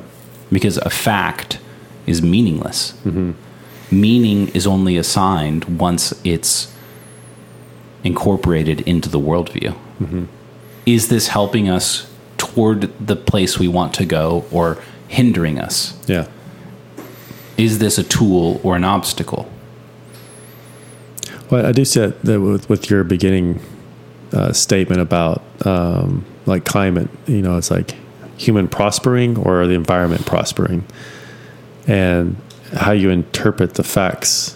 Speaker 2: because a fact is meaningless. Meaning is only assigned once it's incorporated into the worldview. Is this helping us toward the place we want to go or hindering us?
Speaker 3: yeah,
Speaker 2: Is this a tool or an obstacle?
Speaker 3: Well, I do see that, that with, with your beginning uh, statement about um, like climate. You know, it's like human prospering or the environment prospering, and how you interpret the facts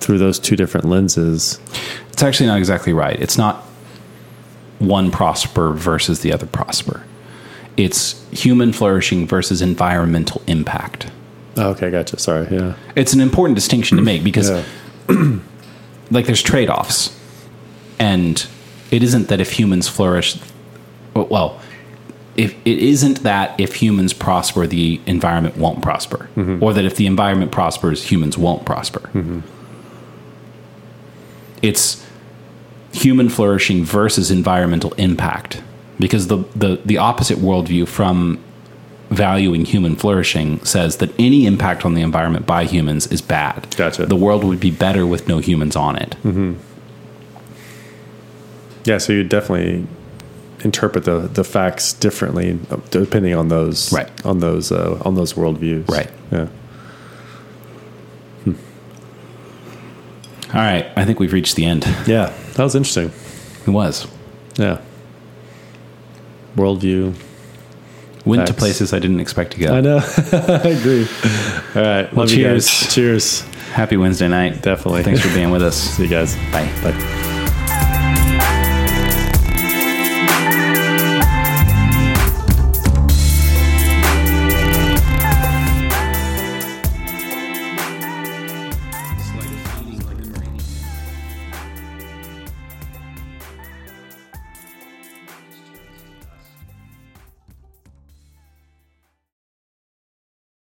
Speaker 3: through those two different lenses.
Speaker 2: It's actually not exactly right. It's not one prosper versus the other prosper. It's human flourishing versus environmental impact.
Speaker 3: Oh, okay, gotcha. Sorry. Yeah.
Speaker 2: It's an important distinction to make because
Speaker 3: Yeah.
Speaker 2: like there's trade-offs and it isn't that if humans flourish well if it isn't that if humans prosper the environment won't prosper mm-hmm. or that if the environment prospers humans won't prosper mm-hmm. It's human flourishing versus environmental impact because the, the, the opposite worldview from valuing human flourishing says that any impact on the environment by humans is bad.
Speaker 3: Gotcha.
Speaker 2: The world would be better with no humans on it.
Speaker 3: Yeah. So you definitely interpret the, the facts differently uh, depending on those
Speaker 2: Right.
Speaker 3: on those uh, on those worldviews.
Speaker 2: Right.
Speaker 3: Yeah.
Speaker 2: All right, I think we've reached the end.
Speaker 3: Yeah. That was interesting.
Speaker 2: It was.
Speaker 3: Yeah. Worldview.
Speaker 2: Went to places I didn't expect to go.
Speaker 3: I know. I agree. All right.
Speaker 2: Well,
Speaker 3: Love you guys.
Speaker 2: cheers.
Speaker 3: Cheers.
Speaker 2: Happy Wednesday night.
Speaker 3: Definitely.
Speaker 2: Thanks for being with us.
Speaker 3: See you guys.
Speaker 2: Bye.
Speaker 3: Bye.